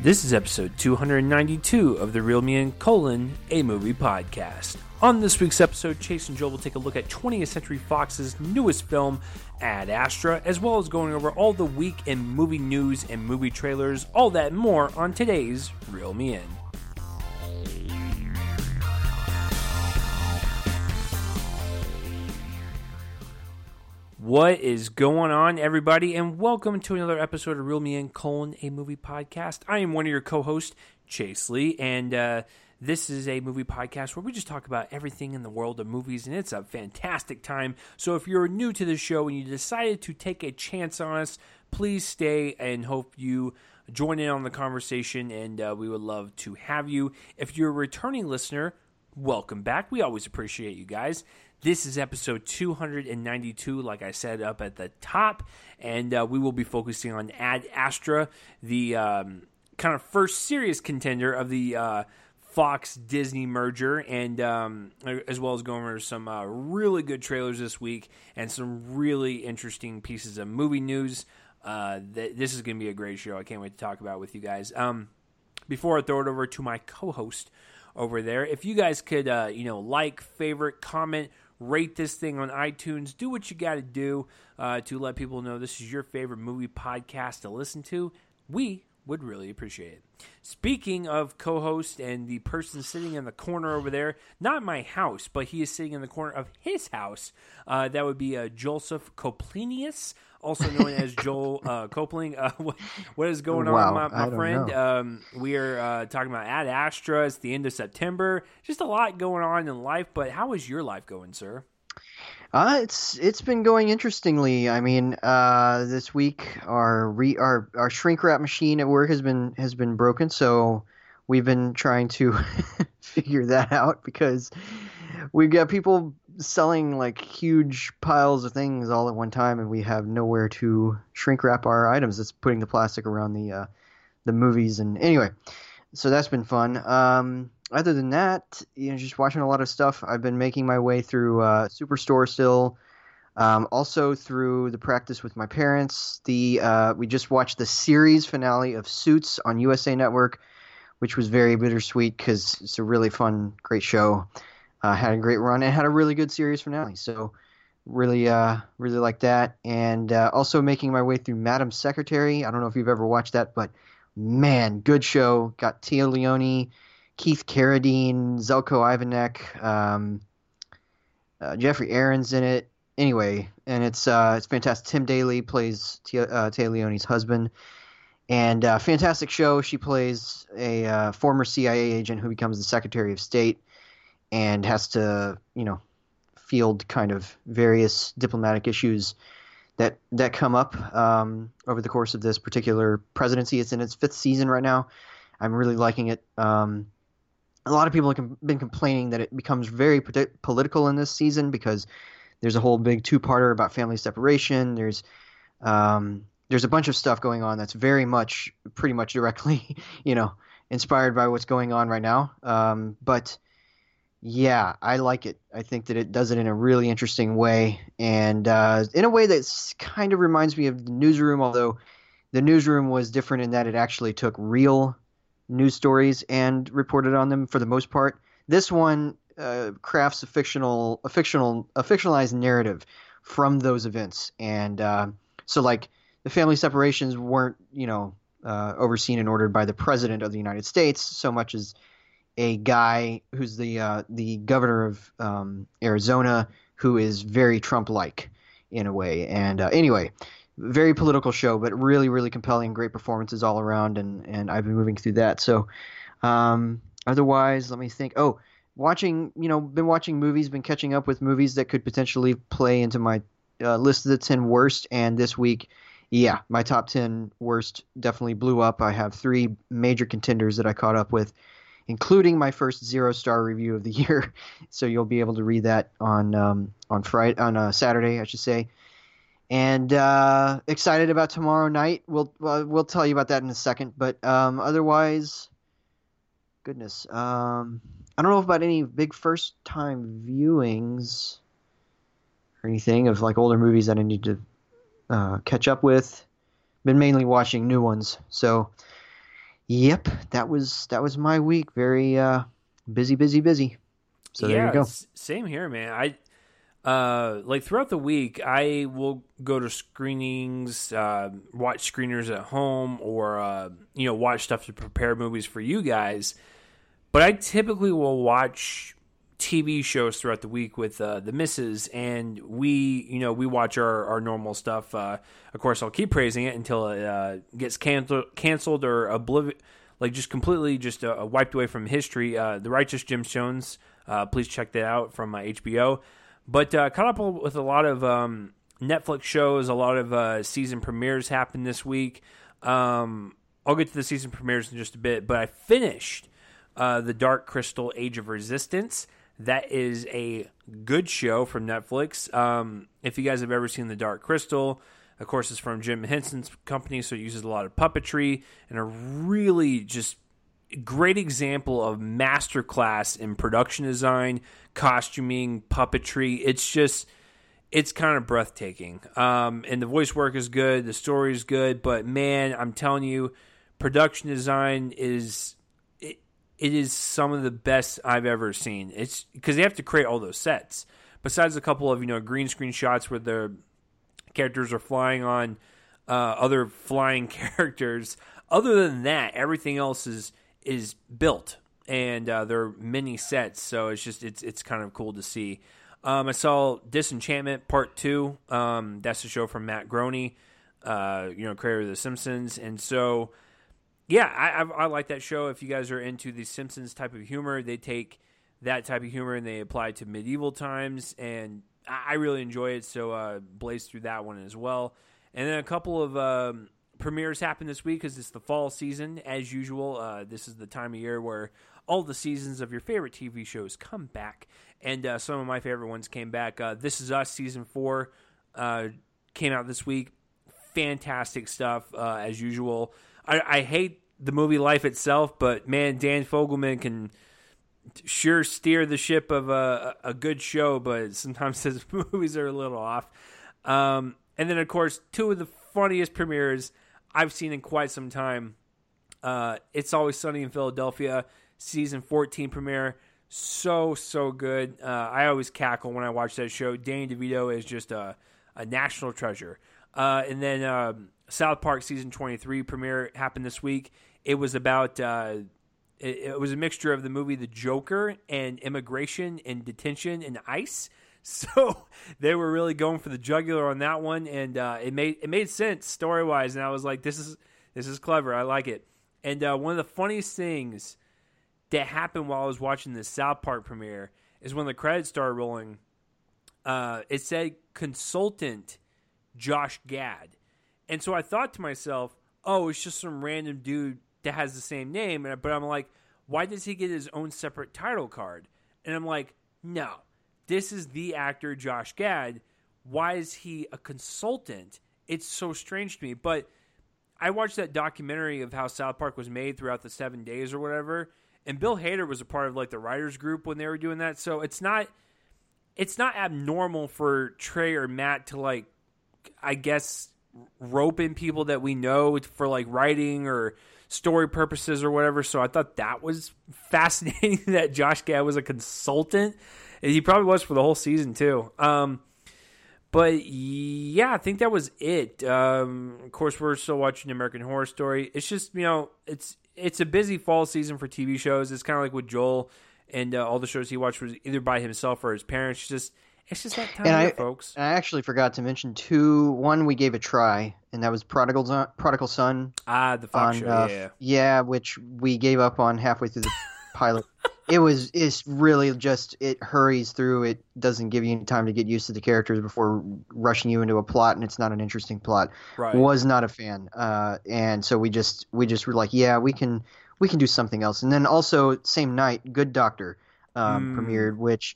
This is episode 292 of the Real Me and Colon, a movie podcast. On this week's episode, Chase and Joel will take a look at 20th Century Fox's newest film, Ad Astra, as well as going over all the week in movie news and movie trailers, all that more on today's Real Me In. What is going on, everybody, and welcome to another episode of Real Me and Colon, a movie podcast. I am one of your co-hosts, Chase Lee, and uh, this is a movie podcast where we just talk about everything in the world of movies, and it's a fantastic time. So if you're new to the show and you decided to take a chance on us, please stay and hope you join in on the conversation, and uh, we would love to have you. If you're a returning listener, welcome back. We always appreciate you guys. This is episode 292, like I said up at the top, and uh, we will be focusing on Ad Astra, the um, kind of first serious contender of the uh, Fox Disney merger, and um, as well as going over some uh, really good trailers this week and some really interesting pieces of movie news. Uh, th- this is going to be a great show. I can't wait to talk about with you guys. Um, before I throw it over to my co-host over there, if you guys could, uh, you know, like, favorite, comment, rate this thing on iTunes, do what you got to do uh, to let people know this is your favorite movie podcast to listen to. We would really appreciate it. Speaking of co host and the person sitting in the corner over there, not my house, but he is sitting in the corner of his house. Uh, that would be uh, Joseph Coplinius, also known as Joel uh, Copling. Uh, what, what is going Wow, on, my, my friend? Um, we are uh, talking about Ad Astra. It's the end of September. Just a lot going on in life, but how is your life going, sir? Uh, it's it's been going interestingly. I mean, uh, this week our re, our our shrink wrap machine at work has been has been broken, so we've been trying to figure that out because we've got people selling like huge piles of things all at one time, and we have nowhere to shrink wrap our items. It's putting the plastic around the uh, the movies, and anyway, so that's been fun. Um, other than that, you know, just watching a lot of stuff. I've been making my way through uh, Superstore still. Um, also through the practice with my parents. The uh, we just watched the series finale of Suits on USA Network, which was very bittersweet because it's a really fun, great show. Uh, had a great run and had a really good series finale. So really, uh, really like that. And uh, also making my way through Madam Secretary. I don't know if you've ever watched that, but man, good show. Got Téa Leoni. Keith Carradine, Zeljko Ivanek, um, uh, Geoffrey Arend's in it. Anyway, and it's uh, it's fantastic. Tim Daly plays Tia, uh, Téa Leoni's husband, and uh, fantastic show. She plays a uh, former CIA agent who becomes the Secretary of State and has to, you know, field kind of various diplomatic issues that that come up um, over the course of this particular presidency. It's in its fifth season right now. I'm really liking it. Um, a lot of people have been complaining that it becomes very politi- political in this season because there's a whole big two-parter about family separation. There's um, there's a bunch of stuff going on that's very much, pretty much directly, you know, inspired by what's going on right now. Um, but yeah, I like it. I think that it does it in a really interesting way, and uh, in a way that kind of reminds me of the newsroom. Although the newsroom was different in that it actually took real news stories and reported on them for the most part. This one uh, crafts a fictional, a fictional, a fictionalized narrative from those events, and uh, so like the family separations weren't, you know, uh, overseen and ordered by the president of the United States so much as a guy who's the uh, the governor of um, Arizona who is very Trump-like in a way. And uh, anyway, very political show, but really, really compelling. Great performances all around, and and I've been moving through that. So, um, otherwise, let me think. Oh, watching, you know, been watching movies, been catching up with movies that could potentially play into my uh, list of the 10 worst. And this week, yeah, my top 10 worst definitely blew up. I have three major contenders that I caught up with, including my first zero star review of the year. So you'll be able to read that on um, on Friday on uh, Saturday, I should say. And uh, excited about tomorrow night. We'll we'll tell you about that in a second. But um, otherwise, goodness, um, I don't know about any big first time viewings or anything of like older movies that I need to uh, catch up with. Been mainly watching new ones. So, yep, that was that was my week. Very uh, busy, busy, busy. So yeah, there you go. Same here, man. I uh, like throughout the week, I will go to screenings, uh, watch screeners at home, or uh, you know, watch stuff to prepare movies for you guys. But I typically will watch TV shows throughout the week with uh, the misses, and we, you know, we watch our, our normal stuff. Uh, of course, I'll keep praising it until it uh, gets canceled, canceled or obliv- like just completely just uh, wiped away from history. Uh, the Righteous Gemstones, uh, please check that out from HBO. But caught up with a lot of um, Netflix shows, a lot of season premieres happened this week. Um, I'll get to the season premieres in just a bit, but I finished the Dark Crystal: Age of Resistance. That is a good show from Netflix. Um, if you guys have ever seen the Dark Crystal, of course, it's from Jim Henson's company, so it uses a lot of puppetry and a really just great example of masterclass in production design, costuming, puppetry. It's just it's kind of breathtaking. Um, and the voice work is good, the story is good, but man, I'm telling you, production design is it, is some of the best I've ever seen. It's because they have to create all those sets. Besides a couple of you know green screen shots where the characters are flying on uh, other flying characters. Other than that, everything else is is built and uh, they're mini sets, so it's just it's it's kind of cool to see. Um, I saw Disenchantment Part Two. Um, that's a show from Matt Groening, uh, you know, creator of The Simpsons, and so yeah, I, I, I like that show. If you guys are into the Simpsons type of humor, they take that type of humor and they apply it to medieval times, and I, I really enjoy it. So uh, blaze through that one as well, and then a couple of. Um, premieres happen this week because it's the fall season as usual. Uh, this is the time of year where all the seasons of your favorite TV shows come back, and uh, some of my favorite ones came back. Uh, this is Us season four uh, came out this week. Fantastic stuff uh, as usual. I, I hate the movie life itself, but man, Dan Fogelman can sure steer the ship of a, a good show, but sometimes his movies are a little off. Um, and then, of course, two of the funniest premieres I've seen in quite some time. Uh, it's always sunny in Philadelphia, season 14 premiere. So so good. Uh, I always cackle when I watch that show. Danny DeVito is just a, a national treasure. Uh, and then um, South Park season 23 premiere happened this week. It was about uh, it, it, was a mixture of the movie The Joker and immigration and detention and ICE. So they were really going for the jugular on that one, and uh, it made it made sense story wise. And I was like, "This is this is clever. I like it." And uh, one of the funniest things that happened while I was watching the South Park premiere is when the credits started rolling. Uh, it said consultant Josh Gad, and so I thought to myself, "Oh, it's just some random dude that has the same name." And, But I'm like, "Why does he get his own separate title card?" And I'm like, "No." this is the actor Josh Gad. Why is he a consultant? It's so strange to me. But I watched that documentary of how South Park was made throughout the seven days or whatever, and Bill Hader was a part of like the writers group when they were doing that. So it's not it's not abnormal for Trey or Matt to like I guess rope in people that we know for like writing or story purposes or whatever. So I thought that was fascinating that Josh Gad was a consultant. He probably was for the whole season too. Um, but yeah, I think that was it. Um, of course, we're still watching American Horror Story. It's just you know, it's it's a busy fall season for TV shows. It's kind of like with Joel and uh, all the shows he watched was either by himself or his parents. Just it's just that time, and I, folks. I actually forgot to mention two. One we gave a try, and that was Prodigal Son, Prodigal Son. Ah, the Fox on, show. Uh, yeah, yeah, which we gave up on halfway through the pilot. it was it's really just it hurries through it doesn't give you any time to get used to the characters before rushing you into a plot and it's not an interesting plot Right. was not a fan uh, and so we just we just were like yeah we can we can do something else and then also same night good doctor um, Mm. premiered which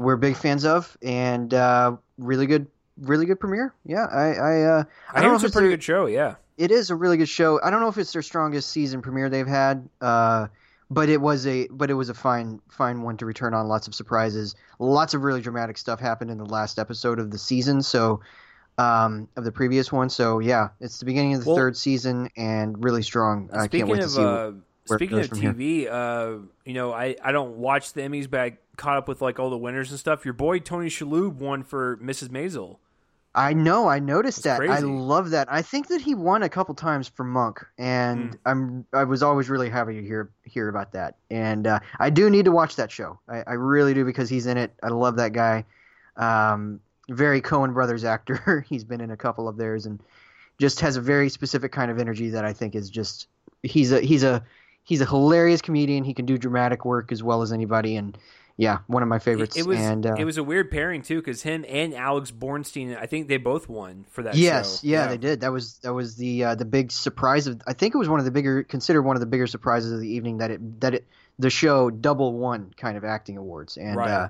we're big fans of and uh, really good really good premiere yeah i i uh, I, don't know it's if a pretty their- good show. Yeah. it is a really good show. I don't know if it's their strongest season premiere they've had, uh, but it was a but it was a fine fine one to return on. Lots of surprises, lots of really dramatic stuff happened in the last episode of the season. So. Um, of the previous one, so yeah, it's the beginning of the Well- third season and really strong. I can't wait to of see. uh, speaking of. TV, uh, you know, I, I don't watch the Emmys, but I caught up with like all the winners and stuff. Your boy Tony Shalhoub won for Mrs. Maisel. I know. I noticed It's that. I love that. I think that he won a couple times for Monk, and Hmm. I'm I was always really happy to hear hear about that. And uh, I do need to watch that show. I, I really do because he's in it. I love that guy. Um, very Coen Brothers actor. he's been in a couple of theirs, and just has a very specific kind of energy that I think is just he's a he's a he's a hilarious comedian. He can do dramatic work as well as anybody, and yeah, one of my favorites. It was and uh, it was a weird pairing too, because him and Alex Borstein, I think they both won for that. Yes, show. yeah, they did. That was that was the uh, the big surprise of. I think it was one of the bigger, considered one of the bigger surprises of the evening that it that it the show double won kind of acting awards, and Right. uh,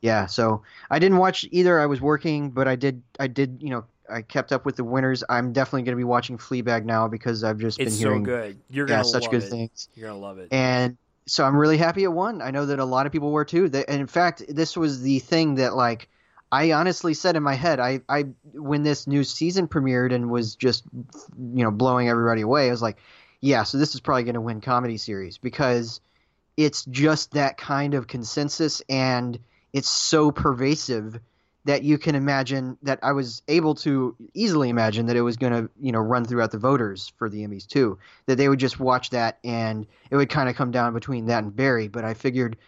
yeah. So I didn't watch either. I was working, but I did. I did. You know, I kept up with the winners. I'm definitely going to be watching Fleabag now because I've just It's been so hearing good. You're yeah gonna such good it. things You're gonna love it. and so I'm really happy it won. I know that a lot of people were too. That, and in fact, this was the thing that like I honestly said in my head. I, I when this new season premiered and was just you know blowing everybody away. I was like, yeah, so this is probably going to win comedy series because it's just that kind of consensus and it's so pervasive that you can imagine that I was able to easily imagine that it was going to, you know, run throughout the voters for the Emmys too. That they would just watch that and it would kind of come down between that and Barry. But I figured,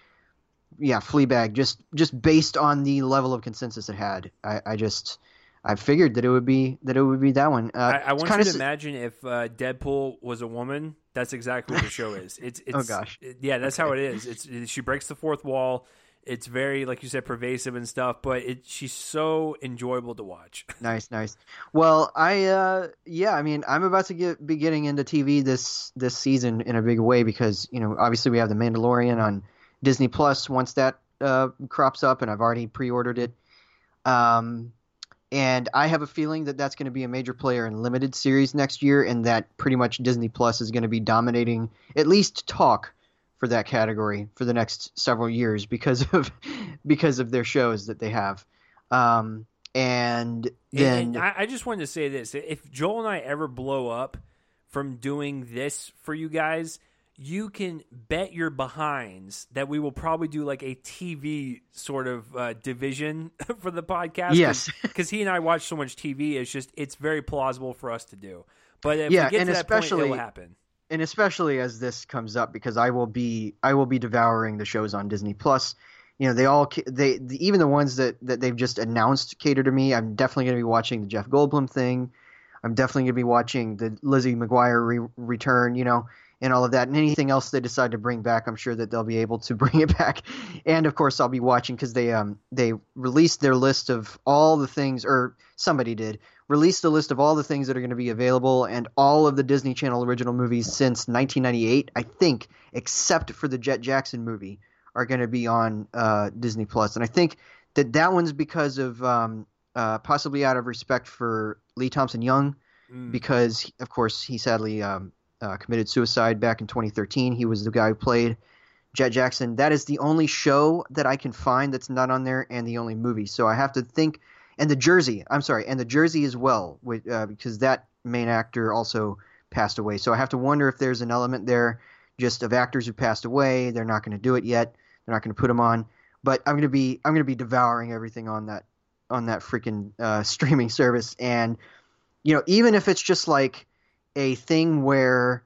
yeah, Fleabag just just based on the level of consensus it had, I, I just I figured that it would be that it would be that one. Uh, I, I want you to s- imagine if uh, Deadpool was a woman. That's exactly what the show is. It's, it's Oh, gosh. yeah, that's how it is. It's it, she breaks the fourth wall. It's very like you said, pervasive and stuff. But it she's so enjoyable to watch. Nice, nice. Well, I uh yeah, I mean, I'm about to get be getting into TV this this season in a big way because, you know, obviously we have The Mandalorian on Disney Plus once that uh crops up and I've already pre-ordered it. Um and I have a feeling that that's going to be a major player in limited series next year and that pretty much Disney Plus is going to be dominating at least talk for that category for the next several years because of because of their shows that they have. Um and then And I, I just wanted to say this: if Joel and I ever blow up from doing this for you guys, you can bet your behinds that we will probably do like a TV sort of uh, division for the podcast. Yes. because he and I watch so much TV. It's just it's very plausible for us to do. But if Yeah, we get and to that point, it especially- will happen. And especially as this comes up because I will be I will be devouring the shows on Disney Plus. You know, they all they the, even the ones that that they've just announced cater to me. I'm definitely going to be watching the Jeff Goldblum thing. I'm definitely going to be watching the Lizzie McGuire re- return, you know, and all of that and anything else they decide to bring back, I'm sure that they'll be able to bring it back. And of course, I'll be watching cuz they um they released their list of all the things or somebody did released a list of all the things that are going to be available and all of the Disney Channel original movies since 1998, I think, except for the Jet Jackson movie, are going to be on uh, Disney Plus. And I think that that one's because of um, uh, possibly out of respect for Lee Thompson Young, Mm. because of course he sadly um, uh, committed suicide back in 2013. He was the guy who played Jet Jackson. That is the only show that I can find that's not on there, and the only movie. So I have to think. And the Jersey, I'm sorry, and the Jersey as well, with, uh, because that main actor also passed away. So I have to wonder if there's an element there, just of actors who passed away. They're not going to do it yet. They're not going to put them on. But I'm going to be I'm going to be devouring everything on that on that freaking uh, streaming service. And you know, even if it's just like a thing where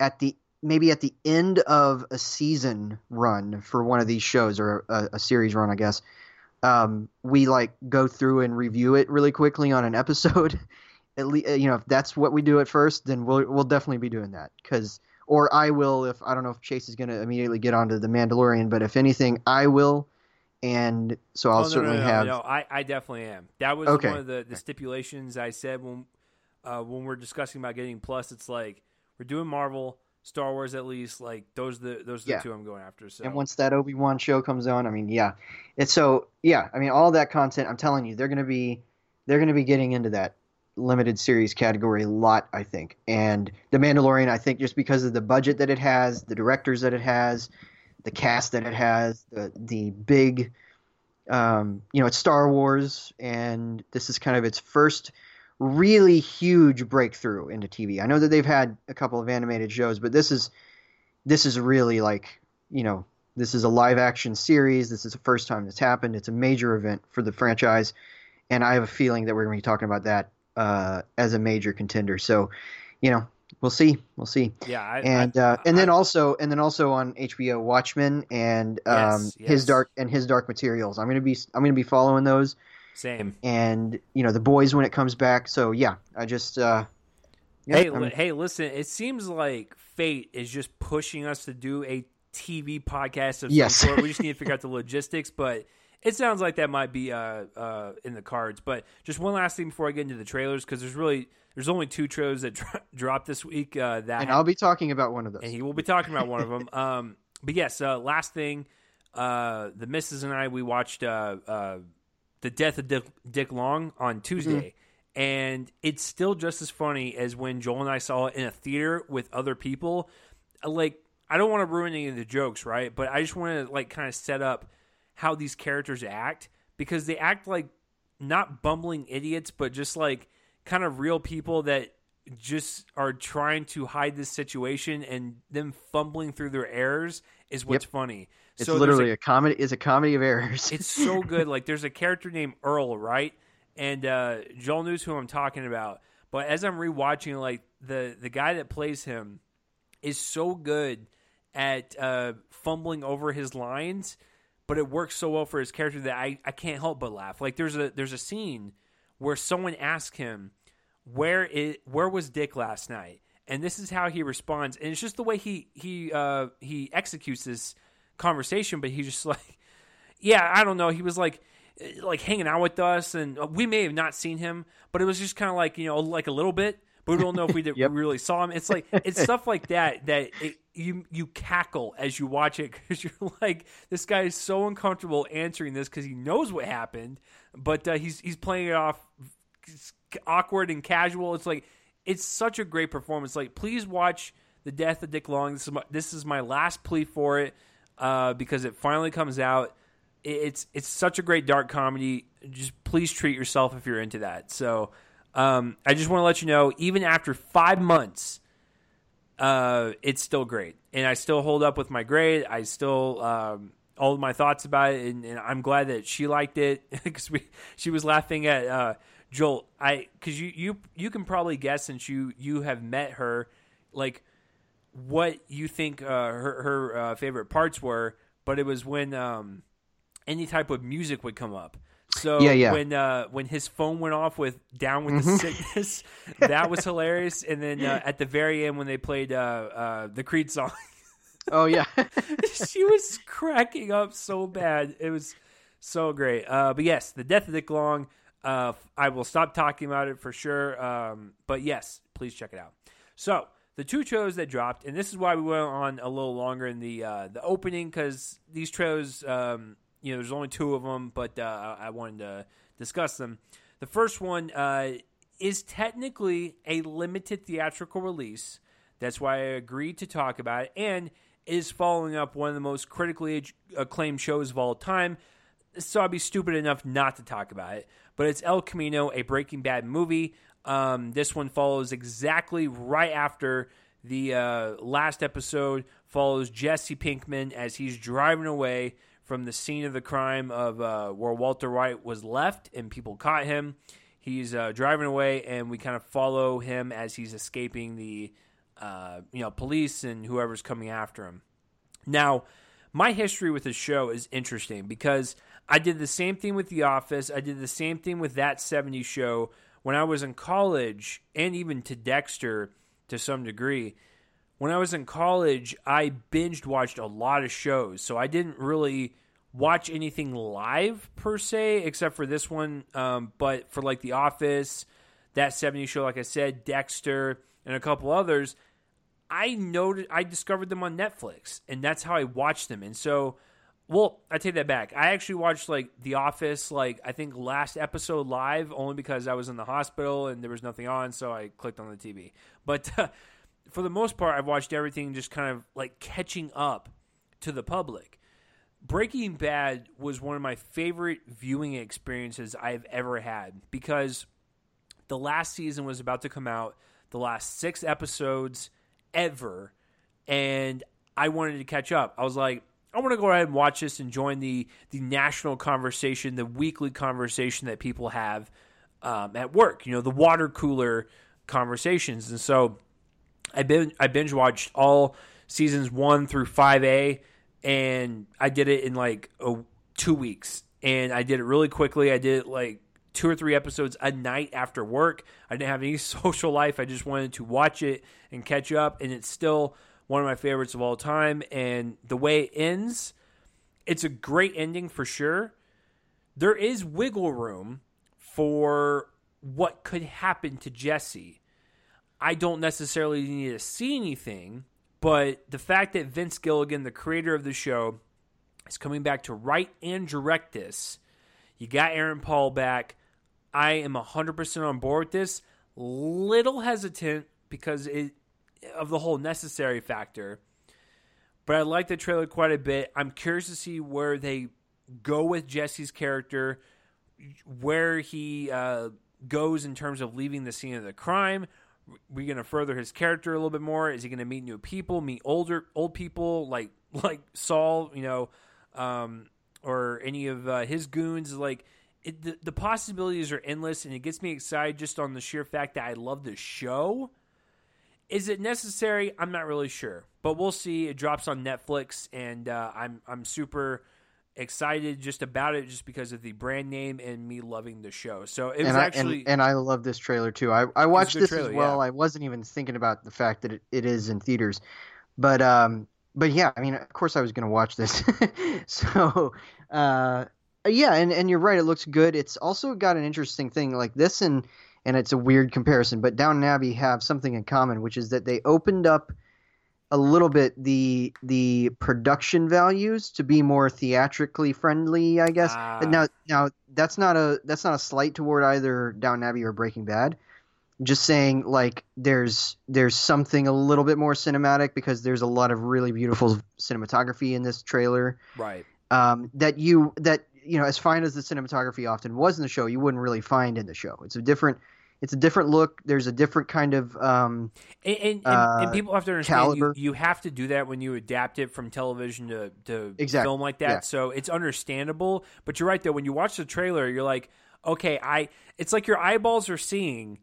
at the maybe at the end of a season run for one of these shows or a, a series run, I guess, um, we like go through and review it really quickly on an episode. At least, you know, if that's what we do at first, then we'll we'll definitely be doing that because or I will if I don't know if Chase is going to immediately get onto the Mandalorian, but if anything, I will. And so I'll oh, no, certainly no, no, have. No, I, I definitely am. That was Okay. one of the, the stipulations I said when uh, when we're discussing about getting plus. It's like we're doing Marvel, Star Wars at least. Like those are the those are the two I'm going after. So And once that Obi Wan show comes on, I mean, yeah, it's so yeah. I mean, all that content. I'm telling you, they're going to be they're going to be getting into that limited series category a lot. I think, and the Mandalorian. I think just because of the budget that it has, the directors that it has, the cast that it has, the the big, um, you know, it's Star Wars, and this is kind of its first really huge breakthrough into TV. I know that they've had a couple of animated shows, but this is this is really like you know this is a live action series. This is the first time this happened. It's a major event for the franchise, and I have a feeling that we're going to be talking about that uh, as a major contender. So, you know, we'll see, we'll see. yeah, I, And I, uh, and then I- also and then also on HBO Watchmen and um, Yes, yes. his dark and his dark materials. I'm going to be I'm going to be following those same. and you know the boys when it comes back. So yeah, I just uh, yeah, hey, I'm- hey, listen. It seems like fate is just pushing us to do a TV podcast of Yes. some sort. We just need to figure out the logistics, but it sounds like that might be uh, uh, in the cards. But just one last thing before I get into the trailers, because there's really there's only two trailers that dro- dropped this week. Uh, that and I'll be talking about one of those. and he will be talking about one of them. Um, but yes, uh, last thing, uh, the missus and I we watched uh, uh, the death of Dick, Dick Long on Tuesday, and it's still just as funny as when Joel and I saw it in a theater with other people. Uh, Like I don't want to ruin any of the jokes, right? But I just want to like kind of set up how these characters act because they act like not bumbling idiots, but just like kind of real people that just are trying to hide this situation and them fumbling through their errors is what's funny. It's So literally a, a, comedy. It's a comedy of errors. it's so good. Like there's a character named Earl, right? And uh, Joel knows who I'm talking about. But as I'm rewatching, like the the guy that plays him is so good at uh, fumbling over his lines, but it works so well for his character that I, I can't help but laugh. Like there's a there's a scene where someone asks him where it where was Dick last night, and this is how he responds, and it's just the way he he uh, he executes this conversation. But he's just like, yeah, I don't know. He was like like hanging out with us, and we may have not seen him, but it was just kind of like you know like a little bit. But we don't know if we did, Yep. really saw him. It's like it's stuff like that that it, you you cackle as you watch it because you're like this guy is so uncomfortable answering this because he knows what happened, but uh, he's he's playing it off awkward and casual. It's like it's such a great performance. Like please watch the death of Dick Long. This is my, this is my last plea for it uh, because it finally comes out. It's it's such a great dark comedy. Just please treat yourself if you're into that. So um, I just want to let you know, even after five months, uh, it's still great, and I still hold up with my grade. I still um, all my thoughts about it, and, and I'm glad that she liked it because we she was laughing at uh, Joel. I because you you you can probably guess since you you have met her, like what you think uh, her her uh, favorite parts were, but it was when um, any type of music would come up. So Yeah, yeah. when uh, when his phone went off with "Down with the Sickness," that was hilarious. And then uh, at the very end when they played uh, uh, the Creed song, oh yeah, she was cracking up so bad. It was so great. Uh, but yes, the death of Dick Long. Uh, I will stop talking about it for sure. Um, but yes, please check it out. So the two trailers that dropped, and this is why we went on a little longer in the uh, the opening because these trailers, um, you know, there's only two of them, but uh, I I wanted to discuss them. The first one uh, is technically a limited theatrical release. That's why I agreed to talk about it, and is following up one of the most critically acclaimed shows of all time. So I'd be stupid enough not to talk about it. But it's El Camino, a Breaking Bad movie. Um, this one follows exactly right after the uh, last episode. Follows Jesse Pinkman as he's driving away from the scene of the crime of uh, where Walter White was left, and people caught him. He's uh, driving away, and we kind of follow him as he's escaping the uh, you know police and whoever's coming after him. Now, my history with the show is interesting because I did the same thing with The Office. I did the same thing with that 70s show when I was in college and even to Dexter to some degree. when I was in college, I binged watched a lot of shows, so I didn't really watch anything live per se, except for this one. Um, but for like The Office, that 70s show, like I said, Dexter, and a couple others, I noted I discovered them on Netflix, and that's how I watched them. And so, well, I take that back. I actually watched like The Office, like I think last episode live, only because I was in the hospital and there was nothing on, so I clicked on the TV. But uh, for the most part, I've watched everything just kind of like catching up to the public. Breaking Bad was one of my favorite viewing experiences I've ever had because the last season was about to come out, the last six episodes ever, and I wanted to catch up. I was like, I want to go ahead and watch this and join the the national conversation, the weekly conversation that people have um, at work. You know, the water cooler conversations, and so I been I binge watched all seasons one through five A, and I did it in like a, two weeks, and I did it really quickly. I did it like two or three episodes a night after work. I didn't have any social life. I just wanted to watch it and catch up, and it's still one of my favorites of all time. And the way it ends, it's a great ending for sure. There is wiggle room for what could happen to Jesse. I don't necessarily need to see anything, but the fact that Vince Gilligan, the creator of the show, is coming back to write and direct this. You got Aaron Paul back. I am 100% on board with this. Little hesitant because it, of the whole necessary factor. But I like the trailer quite a bit. I'm curious to see where they go with Jesse's character, where he uh, goes in terms of leaving the scene of the crime. We're going to further his character a little bit more. Is he going to meet new people, meet older old people like like Saul, you know, um, or any of uh, his goons? Like it, the, the possibilities are endless, and it gets me excited just on the sheer fact that I love the show. Is it necessary? I'm not really sure, but we'll see. It drops on Netflix, and uh, I'm I'm super excited just about it, just because of the brand name and me loving the show. So it was and I, actually, and, and I love this trailer too. I I watched this trailer, as well. yeah. I wasn't even thinking about the fact that it, it is in theaters, but um, but yeah, I mean, of course I was going to watch this. so, uh, yeah, and and you're right. It looks good. It's also got an interesting thing like this, and and it's a weird comparison, but Downton Abbey have something in common, which is that they opened up a little bit the the production values to be more theatrically friendly, I guess. Ah. Now now that's not a that's not a slight toward either Downton Abbey or Breaking Bad. Just saying like there's there's something a little bit more cinematic because there's a lot of really beautiful cinematography in this trailer right. um, that you that you know as fine as the cinematography often was in the show you wouldn't really find in the show. It's a different it's a different look. There's a different kind of um, And, and, uh, and people have to understand you, you have to do that when you adapt it from television to, to Exactly, film like that. yeah. So it's understandable. But you're right though. When you watch the trailer, you're like, okay, I. It's like your eyeballs are seeing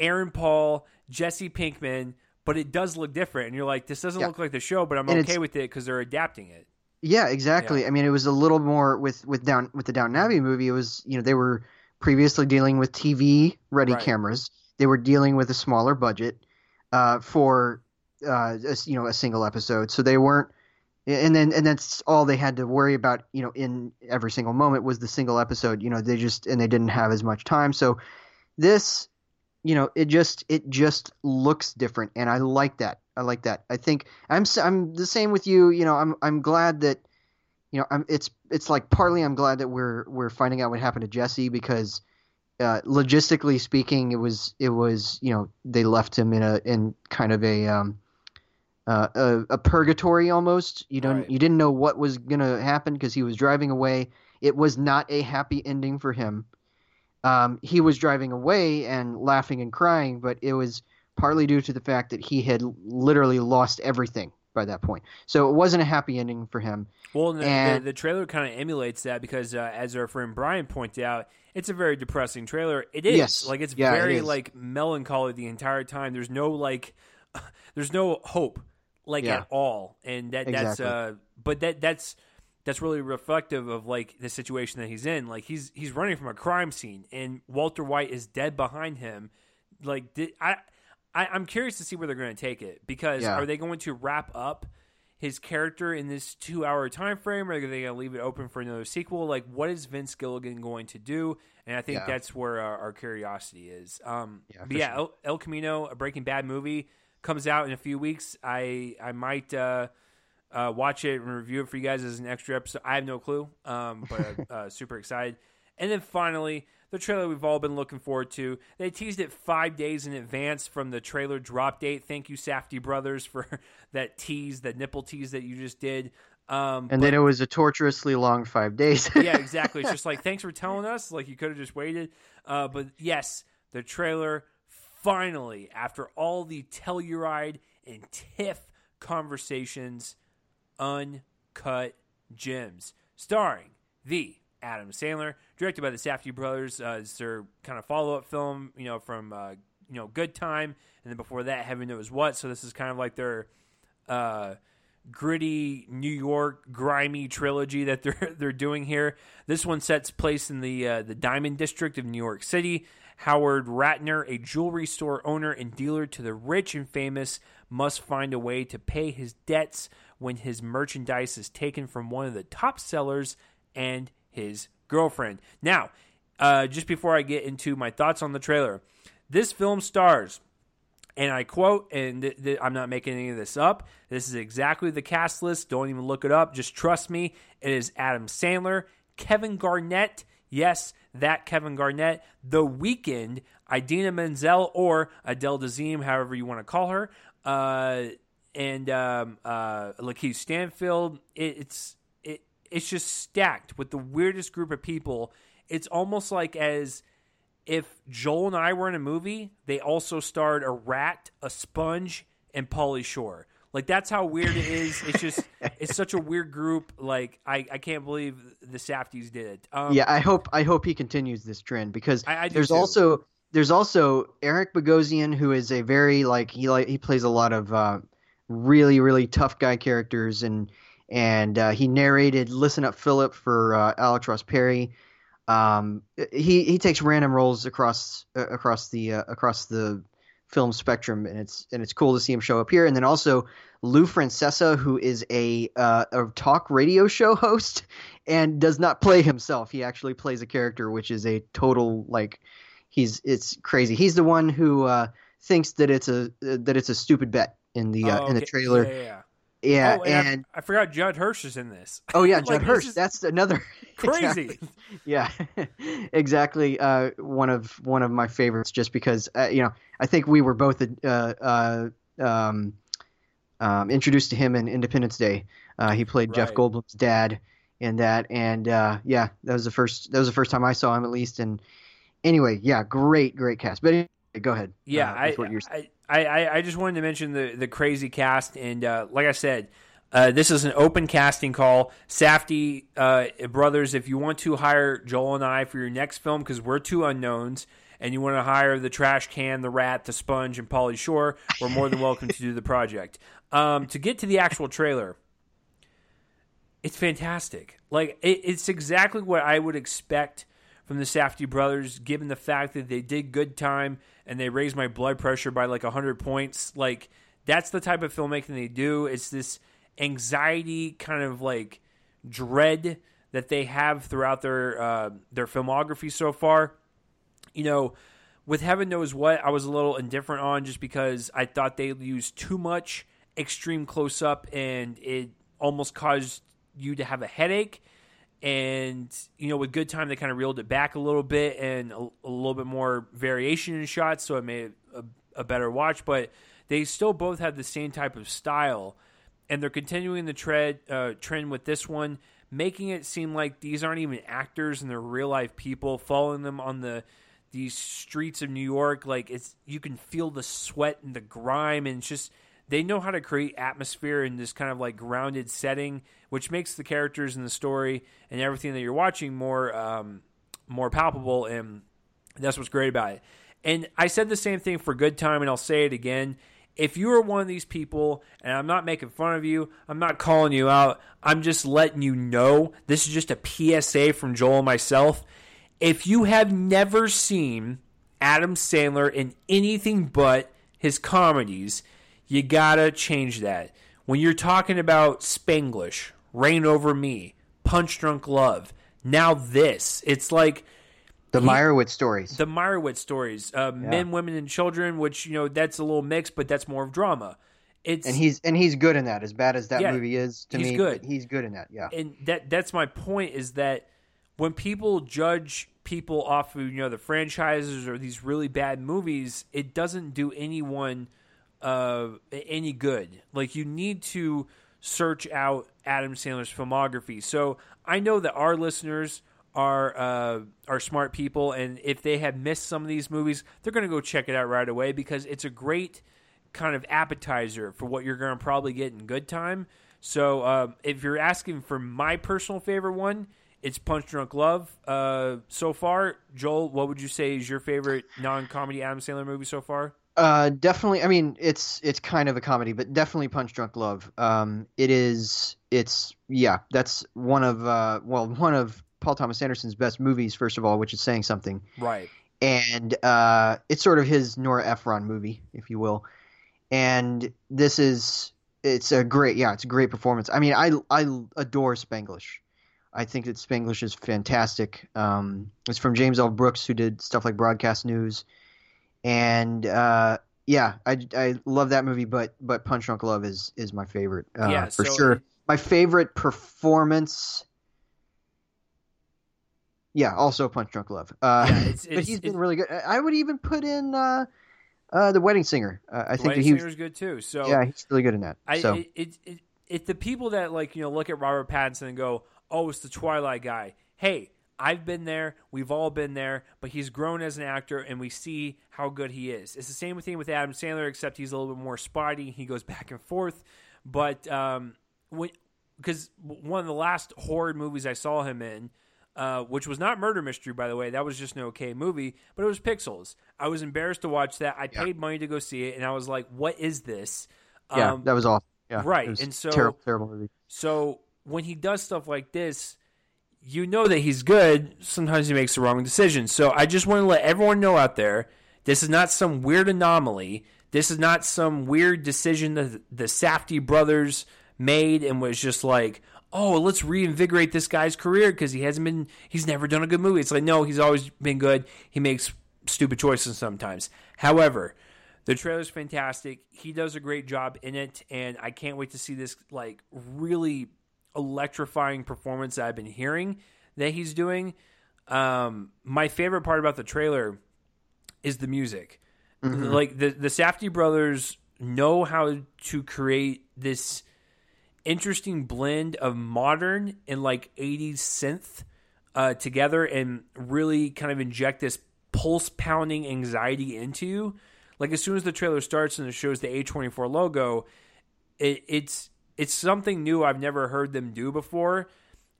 Aaron Paul, Jesse Pinkman, but it does look different. And you're like, this doesn't Yeah. look like the show, but I'm And okay with it because they're adapting it. Yeah, exactly. I mean, it was a little more with with down with the Downton Abbey movie. It was you know they were previously dealing with TV ready Right. cameras. They were dealing with a smaller budget uh, for uh, a, you know a single episode, so they weren't. And then and that's all they had to worry about. You know, in every single moment was the single episode. You know, they just and they didn't have as much time. So this, you know, it just it just looks different, and I like that. I like that. I think I'm I'm the same with you. You know, I'm I'm glad that you know I'm it's it's like partly I'm glad that we're we're finding out what happened to Jesse because uh, logistically speaking, it was it was you know they left him in a in kind of a um uh, a, a purgatory almost. You don't Right. you didn't know what was gonna happen because he was driving away. It was not a happy ending for him. Um, he was driving away and laughing and crying, but it was partly due to the fact that he had literally lost everything by that point. So it wasn't a happy ending for him. Well, and the, And- the, the trailer kind of emulates that because, uh, as our friend Brian pointed out, it's a very depressing trailer. It is Yes. like it's Yeah, very is. like melancholy the entire time. There's no like, there's no hope like Yeah. at all, and that that's uh, but that that's that's really reflective of like the situation that he's in. Like he's he's running from a crime scene, and Walter White is dead behind him. Like did, I. I, I'm curious to see where they're going to take it because Yeah. are they going to wrap up his character in this two hour time frame, or are they going to leave it open for another sequel? Like, what is Vince Gilligan going to do? And I think Yeah. that's where our, our curiosity is. Um, Yeah, but yeah, sure. El, El Camino, a Breaking Bad movie, comes out in a few weeks. I I might. Uh, uh, watch it and review it for you guys as an extra episode. I have no clue, um, but uh, super excited. And then finally, the trailer we've all been looking forward to. They teased it five days in advance from the trailer drop date. Thank you, Safdie Brothers, for that tease, that nipple tease that you just did. Um, And then it was a torturously long five days. yeah, exactly. It's just like thanks for telling us. Like you could have just waited. Uh, but yes, the trailer finally, after all the Telluride and TIFF conversations, uncut gems, starring the Adam Sandler, directed by the Safdie brothers. Uh, it's their kind of follow up film, you know, from uh, you know Good Time, and then before that, Heaven Knows What. So this is kind of like their. Uh, gritty New York grimy trilogy that they're they're doing here. This one sets place in the uh, the Diamond District of New York City. Howard Ratner, a jewelry store owner and dealer to the rich and famous, must find a way to pay his debts when his merchandise is taken from one of the top sellers and his girlfriend. Now, uh, just before I get into my thoughts on the trailer, this film stars and I quote, and th- th- I'm not making any of this up. This is exactly the cast list. Don't even look it up. Just trust me. It is Adam Sandler, Kevin Garnett. Yes, that Kevin Garnett. The Weeknd, Idina Menzel, or Adele Dazeem, however you want to call her, uh, and um, uh, Lakeith Stanfield. It, it's it, it's just stacked with the weirdest group of people. It's almost like as if Joel and I were in a movie, they also starred a rat, a sponge, and Pauly Shore. Like that's how weird it is. It's just it's such a weird group. Like I, I can't believe the Safdies did it. Um, yeah, I hope I hope he continues this trend because I- I there's too. also there's also Eric Bogosian who is a very like he like he plays a lot of uh, really really tough guy characters and and uh, he narrated Listen Up Philip for uh, Alex Ross Perry. Um, he he takes random roles across uh, across the uh, across the film spectrum, and it's and it's cool to see him show up here. And then also Lou Francesa, who is a uh, a talk radio show host and does not play himself. He actually plays a character, which is a total like he's it's crazy. He's the one who uh, thinks that it's a that it's a stupid bet in the uh, oh, in the okay. trailer. Yeah, yeah, yeah. Yeah, oh, and, and I, I forgot Judd Hirsch is in this. oh yeah, Like, Judd Hirsch. That's another crazy. Exactly. Yeah, exactly. Uh, one of one of my favorites, just because uh, you know I think we were both uh, uh, um, um, introduced to him in Independence Day. Uh, he played Jeff Goldblum's dad in that, and uh, yeah, that was the first that was the first time I saw him at least. And anyway, yeah, great, great cast. But go ahead. Yeah, uh, I, what you're. I, I I just wanted to mention the the crazy cast, and uh, like I said, uh, this is an open casting call. Safdie uh, brothers, if you want to hire Joel and I for your next film, because we're two unknowns, and you want to hire the trash can, the rat, the sponge, and Pauly Shore, we're more than welcome to do the project. Um, to get to the actual trailer, it's fantastic. Like it, it's exactly what I would expect from the Safdie brothers, given the fact that they did good time and they raised my blood pressure by like hundred points. Like that's the type of filmmaking they do. It's this anxiety kind of like dread that they have throughout their uh, their filmography so far. You know, with heaven knows what, I was a little indifferent on just because I thought they used too much extreme close up and it almost caused you to have a headache. And you know, with good time, they kind of reeled it back a little bit and a, a little bit more variation in shots, so it made a, a better watch. But they still both had the same type of style, and they're continuing the tread uh, trend with this one, making it seem like these aren't even actors and they're real life people, following them on the these streets of New York. Like it's you can feel the sweat and the grime, and it's just they know how to create atmosphere in this kind of like grounded setting, which makes the characters and the story and everything that you're watching more um, more palpable, and that's what's great about it. And I said the same thing for Good Time, and I'll say it again. If you are one of these people, and I'm not making fun of you, I'm not calling you out, I'm just letting you know this is just a PSA from Joel and myself. If you have never seen Adam Sandler in anything but his comedies, you gotta change that. When you're talking about Spanglish, Reign Over Me, Punch Drunk Love, now this, it's like The He- Meyerowitz stories. the Meyerowitz stories, uh, men, women, and children, which you know that's a little mixed, but that's more of drama. It's and he's and he's good in that. As bad as that Yeah, movie is to he's me, good. he's good in that. Yeah. and that that's my point is that when people judge people off of you know the franchises or these really bad movies, it doesn't do anyone uh, any good. Like you need to search out Adam Sandler's filmography. So I know that our listeners are uh, are smart people, and if they have missed some of these movies, they're going to go check it out right away because it's a great kind of appetizer for what you're going to probably get in good time. So um, if you're asking for my personal favorite one, it's Punch Drunk Love. Uh, so far, Joel, what would you say is your favorite non-comedy Adam Sandler movie so far? Uh, definitely. I mean, it's it's kind of a comedy, but definitely Punch Drunk Love. Um, it is. It's yeah. That's one of uh, well, one of Paul Thomas Anderson's best movies. First of all, which is saying something, Right. and uh, it's sort of his Nora Ephron movie, if you will. And this is it's a great yeah, it's a great performance. I mean, I I adore Spanglish. I think that Spanglish is fantastic. Um, it's from James L. Brooks, who did stuff like Broadcast News, and uh, yeah, I, I love that movie. But but Punch Drunk Love is is my favorite uh, Yeah, for so- sure. My favorite performance. Yeah, also Punch Drunk Love. Uh, Yeah, it's- but it's- he's been really good. I would even put in uh, uh, the Wedding Singer. Uh, I think that Wedding he was, good too. So yeah, he's really good in that. I, so it, it, it, it, the people that like you know look at Robert Pattinson and go, "Oh, it's the Twilight guy." Hey, I've been there. We've all been there. But he's grown as an actor, and we see how good he is. It's the same thing with Adam Sandler, except he's a little bit more spotty. He goes back and forth. But um, when because one of the last horror movies I saw him in. Uh, which was not Murder Mystery, by the way. That was just an okay movie, but it was Pixels. I was embarrassed to watch that. I paid money to go see it, and I was like, "What is this?" yeah, Um, that was awful. Yeah, right, and so- terrible, terrible movie. so when he does stuff like this, you know that he's good. Sometimes he makes the wrong decision. So I just want to let everyone know out there this is not some weird anomaly. This is not some weird decision that the Safdie brothers made and was just like, oh, let's reinvigorate this guy's career because he hasn't been, he's never done a good movie. It's like, no, he's always been good. He makes stupid choices sometimes. However, the trailer's fantastic. He does a great job in it, and I can't wait to see this like really electrifying performance that I've been hearing that he's doing. Um, my favorite part about the trailer is the music. Like the the Safdie brothers know how to create this interesting blend of modern and like 80s synth uh, together and really kind of inject this pulse pounding anxiety into you. Like as soon as the trailer starts and it shows the A24 logo, it, it's it's something new I've never heard them do before,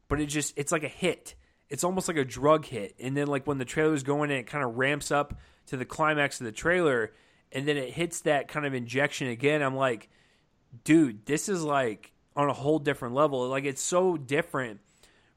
but it just it's like a hit. It's almost like a drug hit. And then like when the trailer's going and it kind of ramps up to the climax of the trailer and then it hits that kind of injection again, I'm like, dude, this is like on a whole different level. Like it's so different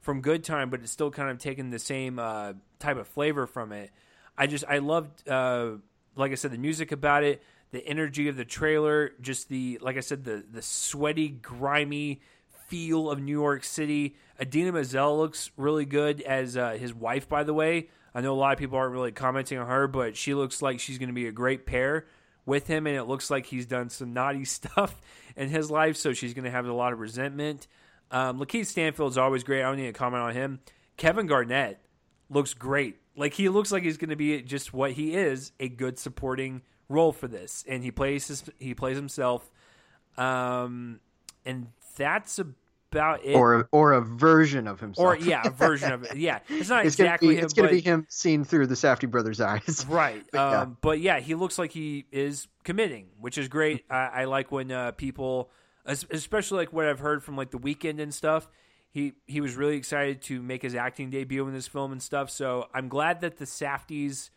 from Good Time, but it's still kind of taking the same uh, type of flavor from it. I just I loved, uh, like I said, the music about it, the energy of the trailer, just the like I said, the the sweaty, grimy feel of New York City. Idina Menzel looks really good as uh, his wife, by the way. I know a lot of people aren't really commenting on her, but she looks like she's going to be a great pair with him, and it looks like he's done some naughty stuff in his life, so she's going to have a lot of resentment. Um, Lakeith Stanfield's always great. I don't need to comment on him. Kevin Garnett looks great. Like he looks like he's going to be just what he is, a good supporting role for this, and he plays his, he plays himself. Um, and that's about it. or or a version of himself. Or, yeah, a version of it. Yeah, it's not it's exactly gonna be, him. it's gonna be him seen through the Safdie brothers' eyes. Right. But, yeah. um, but yeah, he looks like he is committing, which is great. I, I like when uh, people, especially like what I've heard from like the Weeknd and stuff. He he was really excited to make his acting debut in this film and stuff. So I'm glad that the Safdies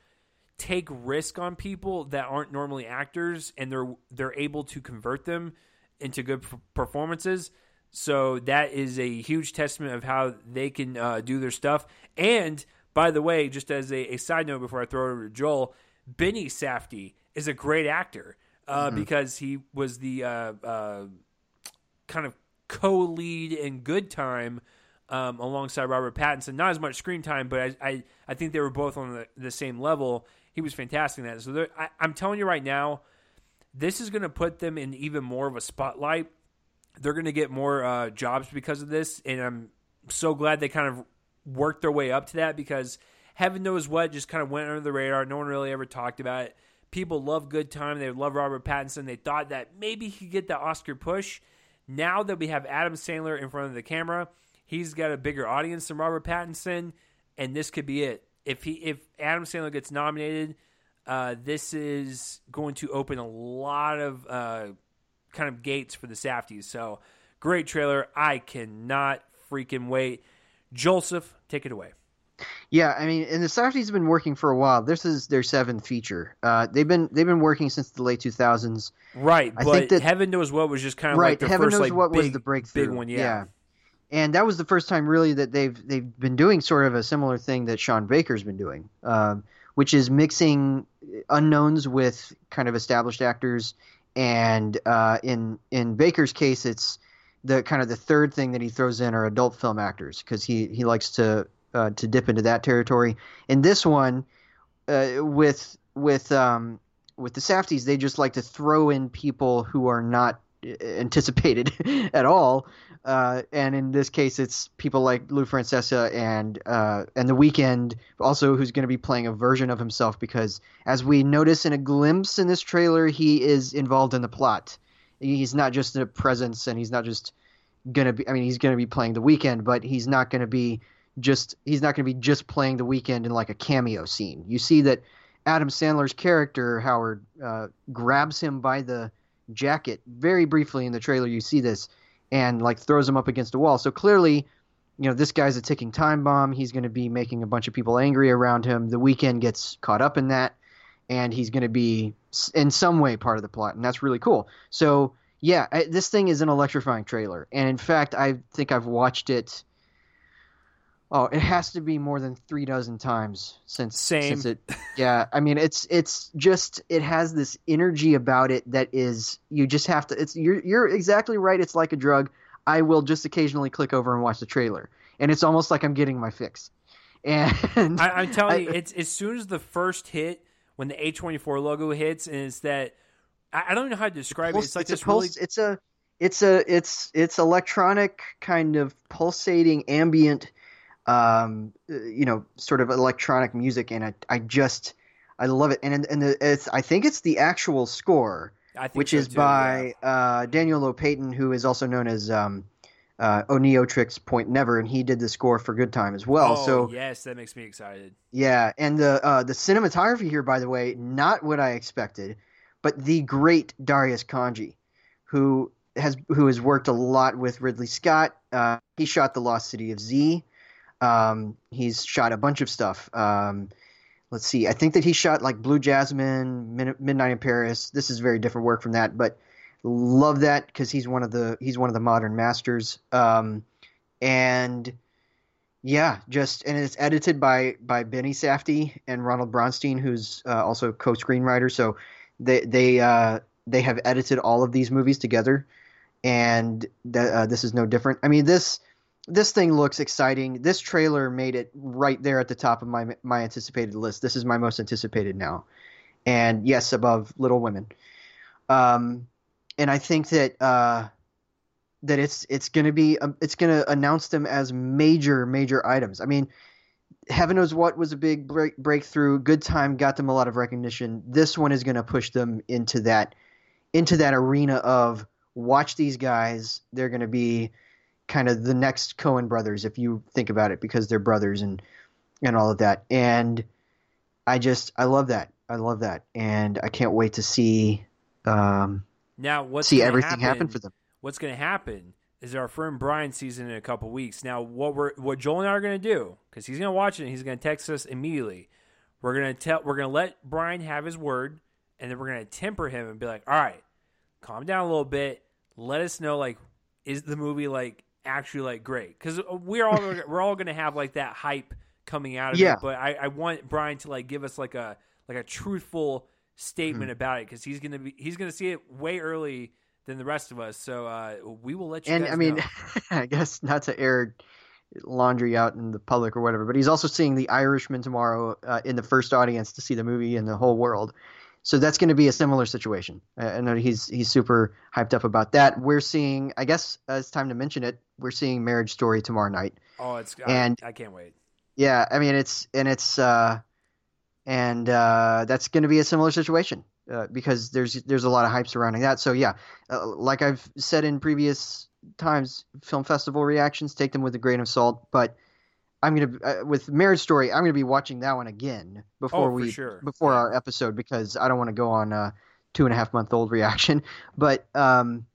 take risk on people that aren't normally actors, and they're they're able to convert them into good performances. So that is a huge testament of how they can uh, do their stuff. And by the way, just as a, a side note before I throw it over to Joel, Benny Safdie is a great actor. uh, mm-hmm. because he was the uh, uh, kind of co-lead in Good Time um, alongside Robert Pattinson. Not as much screen time, but I I, I think they were both on the, the same level. He was fantastic in that. So I, I'm telling you right now, this is going to put them in even more of a spotlight. They're going to get more uh, jobs because of this, and I'm so glad they kind of worked their way up to that because heaven knows what just kind of went under the radar. No one really ever talked about it. People love Good Time. They love Robert Pattinson. They thought that maybe he could get the Oscar push. Now that we have Adam Sandler in front of the camera, he's got a bigger audience than Robert Pattinson, and this could be it. If he if Adam Sandler gets nominated, uh, this is going to open a lot of uh, kind of gates for the Safdies. So great trailer. I cannot freaking wait. Joseph, take it away. Yeah, I mean, and the Safdies have been working for a while. This is their seventh feature. Uh, they've been they've been working since the late two thousands. Right, I but think that, Heaven knows what was just kind of right. Like Heaven first, knows like, what big, was the breakthrough. Big one, yeah. yeah. And that was the first time really that they've they've been doing sort of a similar thing that Sean Baker's been doing, um, which is mixing unknowns with kind of established actors. And uh, in in Baker's case, it's the kind of the third thing that he throws in are adult film actors because he he likes to uh, to dip into that territory. In this one, uh, with with um, with the Safdies, they just like to throw in people who are not anticipated at all. Uh, and in this case, it's people like Lou Francesa and uh, and the Weeknd, also who's going to be playing a version of himself because, as we notice in a glimpse in this trailer, he is involved in the plot he's not just in a presence and he's not just gonna be. I mean, he's gonna be playing the Weeknd, but he's not gonna be just. He's not gonna be just playing the Weeknd in like a cameo scene. You see that Adam Sandler's character Howard uh, grabs him by the jacket very briefly in the trailer. You see this and like throws him up against a wall. So clearly, you know, this guy's a ticking time bomb. He's going to be making a bunch of people angry around him. The Weeknd gets caught up in that and he's going to be in some way part of the plot, and that's really cool. So yeah, I, this thing is an electrifying trailer, and in fact, I think I've watched it. Oh, it has to be more than three dozen times since Same. since it. Yeah, I mean, it's it's just it has this energy about it that is you just have to. It's you're you're exactly right. It's like a drug. I will just occasionally click over and watch the trailer, and it's almost like I'm getting my fix. And I, am telling I, you, it's as soon as the first hit when the A24 logo hits, and it's that I, don't know how to describe pulse, it. It's like it's this pulse, really. It's a it's a it's it's electronic kind of pulsating ambient, um, you know, sort of electronic music, and I I just I love it, and and the, it's I think it's the actual score, which so is too, by yeah. uh, Daniel Lopatin, who is also known as um, uh, Oneohtrix Point Never, and he did the score for Good Time as well. Oh, so yes, that makes me excited. Yeah, and the uh, the cinematography here, by the way, not what I expected, but the great Darius Khondji, who has who has worked a lot with Ridley Scott. Uh, he shot The Lost City of Z. Um, he's shot a bunch of stuff. Um, let's see, I think that he shot like Blue Jasmine, Midnight in Paris. This is very different work from that, but Love that because he's one of the he's one of the modern masters. Um, and yeah, just and it's edited by by Benny Safdie and Ronald Bronstein, who's uh, also co-screenwriter. So they they uh, they have edited all of these movies together, and th- uh, this is no different. I mean this this thing looks exciting. This trailer made it right there at the top of my my anticipated list. This is my most anticipated now, and yes, above Little Women. Um, and I think that uh, that it's it's to be um, it's to announce them as major major items. I mean, heaven knows what was a big break, breakthrough. Good time got them a lot of recognition. This one is to push them into that into that arena of watch these guys. They're to be kind of the next Coen brothers if you think about it because they're brothers and and all of that. And I just I love that. I love that, and I can't wait to see um, now, what's see everything happen, happen for them. What's going to happen is our friend Brian season in a couple weeks. Now, what we're what Joel and I are going to do because he's going to watch it and he's going to text us immediately. We're going to tell we're going to let Brian have his word, and then we're going to temper him and be like, "All right, calm down a little bit. Let us know like is the movie like actually like great because we're all we're all to have like that hype coming out of yeah. it. But I, I want Brian to like give us like a like a truthful statement mm-hmm. about it because he's gonna be he's gonna see it way early than the rest of us. So uh, we will let you. And I mean, I guess not to air laundry out in the public or whatever, but he's also seeing The Irishman tomorrow uh, in the first audience to see the movie in the whole world. So that's going to be a similar situation. I know he's he's super hyped up about that. We're seeing, I guess uh, it's time to mention it. We're seeing Marriage Story tomorrow night. Oh, it's and I, I can't wait. Yeah, I mean it's and it's uh, and uh, that's going to be a similar situation uh, because there's there's a lot of hype surrounding that. So yeah, uh, like I've said in previous times, film festival reactions take them with a grain of salt. But I'm gonna uh, with Marriage Story, I'm gonna be watching that one again before oh, we sure. before our episode because I don't want to go on a two and a half month old reaction. But um,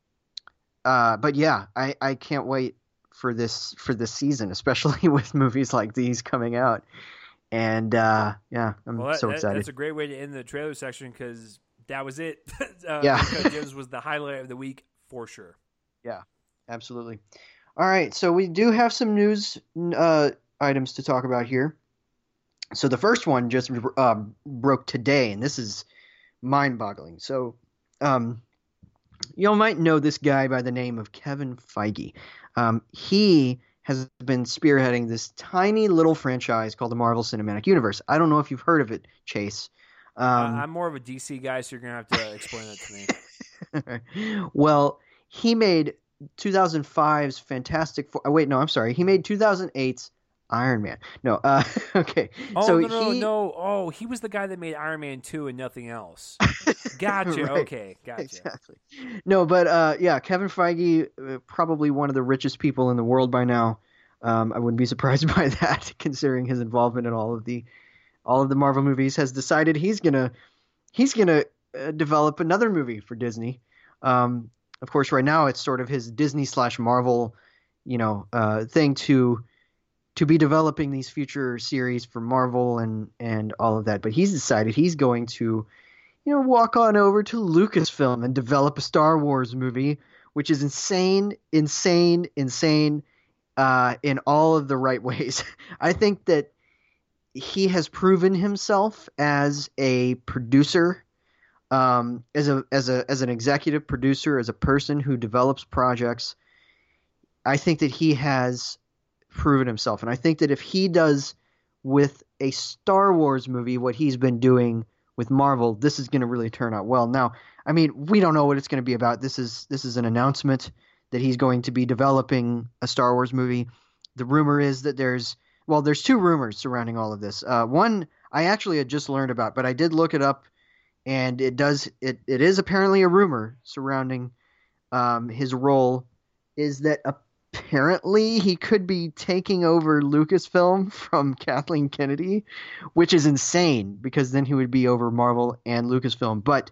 uh, but yeah, I I can't wait for this for this season, especially with movies like these coming out. And uh, yeah, I'm well, that, so excited. That's a great way to end the trailer section because that was it. uh, yeah, Jones was the highlight of the week for sure. Yeah, absolutely. All right, so we do have some news uh, items to talk about here. So the first one just uh, broke today, and this is mind-boggling. So, um, you might know this guy by the name of Kevin Feige. Um, he has been spearheading this tiny little franchise called the Marvel Cinematic Universe. I don't know if you've heard of it, Chase. Um, uh, I'm more of a DC guy, so you're gonna have to explain that to me. well, he made 2005's Fantastic Four. Oh, wait, no, I'm sorry. He made 2008's Iron Man. No, uh, okay. Oh so no, no, he... no! Oh, he was the guy that made Iron Man two and nothing else. Gotcha. right. Okay, gotcha. Exactly. No, but uh, yeah, Kevin Feige, uh, probably one of the richest people in the world by now. Um, I wouldn't be surprised by that, considering his involvement in all of the all of the Marvel movies. Has decided he's gonna he's gonna uh, develop another movie for Disney. Um, of course, right now it's sort of his Disney slash Marvel, you know, uh, thing to to be developing these future series for Marvel and and all of that. But he's decided he's going to, you know, walk on over to Lucasfilm and develop a Star Wars movie, which is insane, insane, insane, uh, in all of the right ways. I think that he has proven himself as a producer, um, as a as a as an executive producer, as a person who develops projects. I think that he has proven himself. And I think that if he does with a Star Wars movie what he's been doing with Marvel, this is going to really turn out well. Now, I mean, we don't know what it's going to be about. This is this is an announcement that he's going to be developing a Star Wars movie. The rumor is that there's well, there's two rumors surrounding all of this. Uh, one I actually had just learned about, but I did look it up, and it does it it is apparently a rumor surrounding um, his role. Is that a apparently he could be taking over Lucasfilm from Kathleen Kennedy, which is insane because then he would be over Marvel and Lucasfilm. But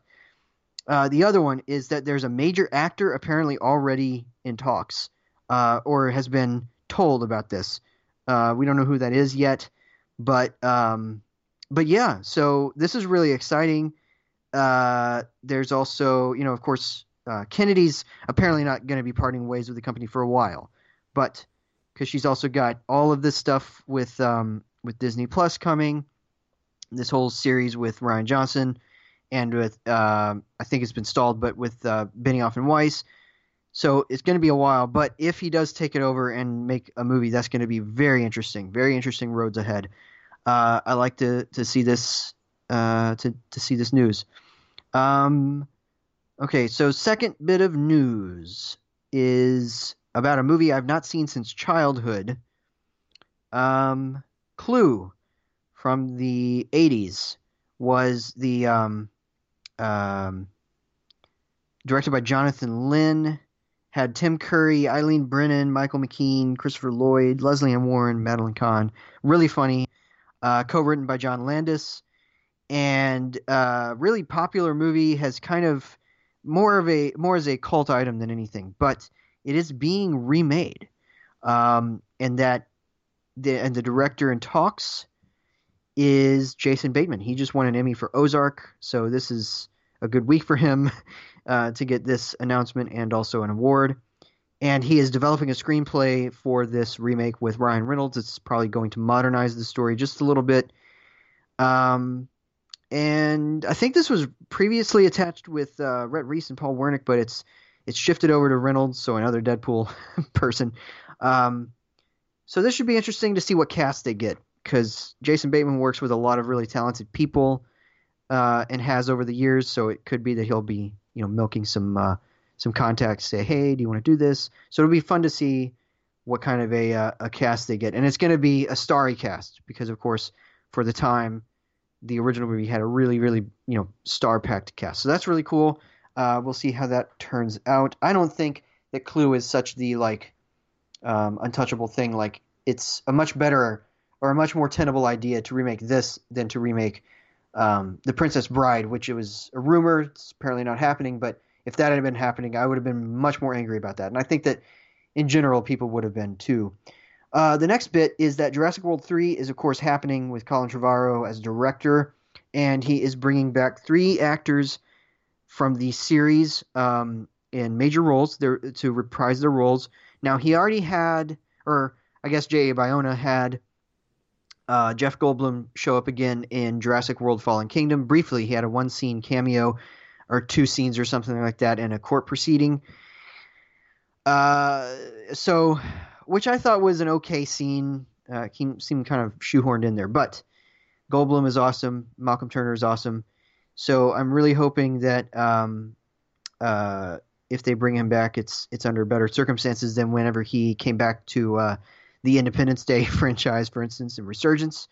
uh, the other one is that there's a major actor apparently already in talks uh, or has been told about this. Uh, we don't know who that is yet, but um, but yeah. So this is really exciting. Uh, there's also, you know, of course, uh, Kennedy's apparently not going to be parting ways with the company for a while but because she's also got all of this stuff with um, with Disney Plus coming, this whole series with Rian Johnson, and with uh, I think it's been stalled, but with uh, Benioff and Weiss. So it's going to be a while, but if he does take it over and make a movie, that's going to be very interesting. Very interesting roads ahead. Uh, I like to to see this uh, to to see this news. Um, okay, so second bit of news is about a movie I've not seen since childhood. Um, Clue from the 80s was the um, um, directed by Jonathan Lynn. Had Tim Curry, Eileen Brennan, Michael McKean, Christopher Lloyd, Lesley Ann Warren, Madeline Kahn. Really funny. Uh, co-written by John Landis, and uh, really popular movie. Has kind of more of a more as a cult item than anything, but it is being remade, um, and that the and the director in talks is Jason Bateman. He just won an Emmy for Ozark, so this is a good week for him uh, to get this announcement and also an award. And he is developing a screenplay for this remake with Ryan Reynolds. It's probably going to modernize the story just a little bit. Um, and I think this was previously attached with uh, Rhett Reese and Paul Wernick, but it's it's shifted over to Reynolds, so another Deadpool person. Um, so this should be interesting to see what cast they get because Jason Bateman works with a lot of really talented people uh, and has over the years. So it could be that he'll be you know milking some uh, some contacts, say, hey, do you want to do this? So it'll be fun to see what kind of a uh, a cast they get, and it's going to be a starry cast because of course for the time the original movie had a really really you know star packed cast. So that's really cool. Uh, we'll see how that turns out. I don't think that Clue is such the like um, untouchable thing. Like it's a much better or a much more tenable idea to remake this than to remake um, The Princess Bride, which it was a rumor. It's apparently not happening, but if that had been happening, I would have been much more angry about that. And I think that in general, people would have been too. Uh, the next bit is that Jurassic World 3 is, of course, happening with Colin Trevorrow as director, and he is bringing back three actors from the series um, in major roles to reprise their roles. Now, he already had, or I guess J.A. Bayona had uh, Jeff Goldblum show up again in Jurassic World Fallen Kingdom. Briefly, he had a one scene cameo or two scenes or something like that in a court proceeding. Uh, so, which I thought was an okay scene. Uh, seemed kind of shoehorned in there, but Goldblum is awesome. Malcolm Turner is awesome. So I'm really hoping that um, uh, if they bring him back, it's it's under better circumstances than whenever he came back to uh, the Independence Day franchise, for instance, in Resurgence.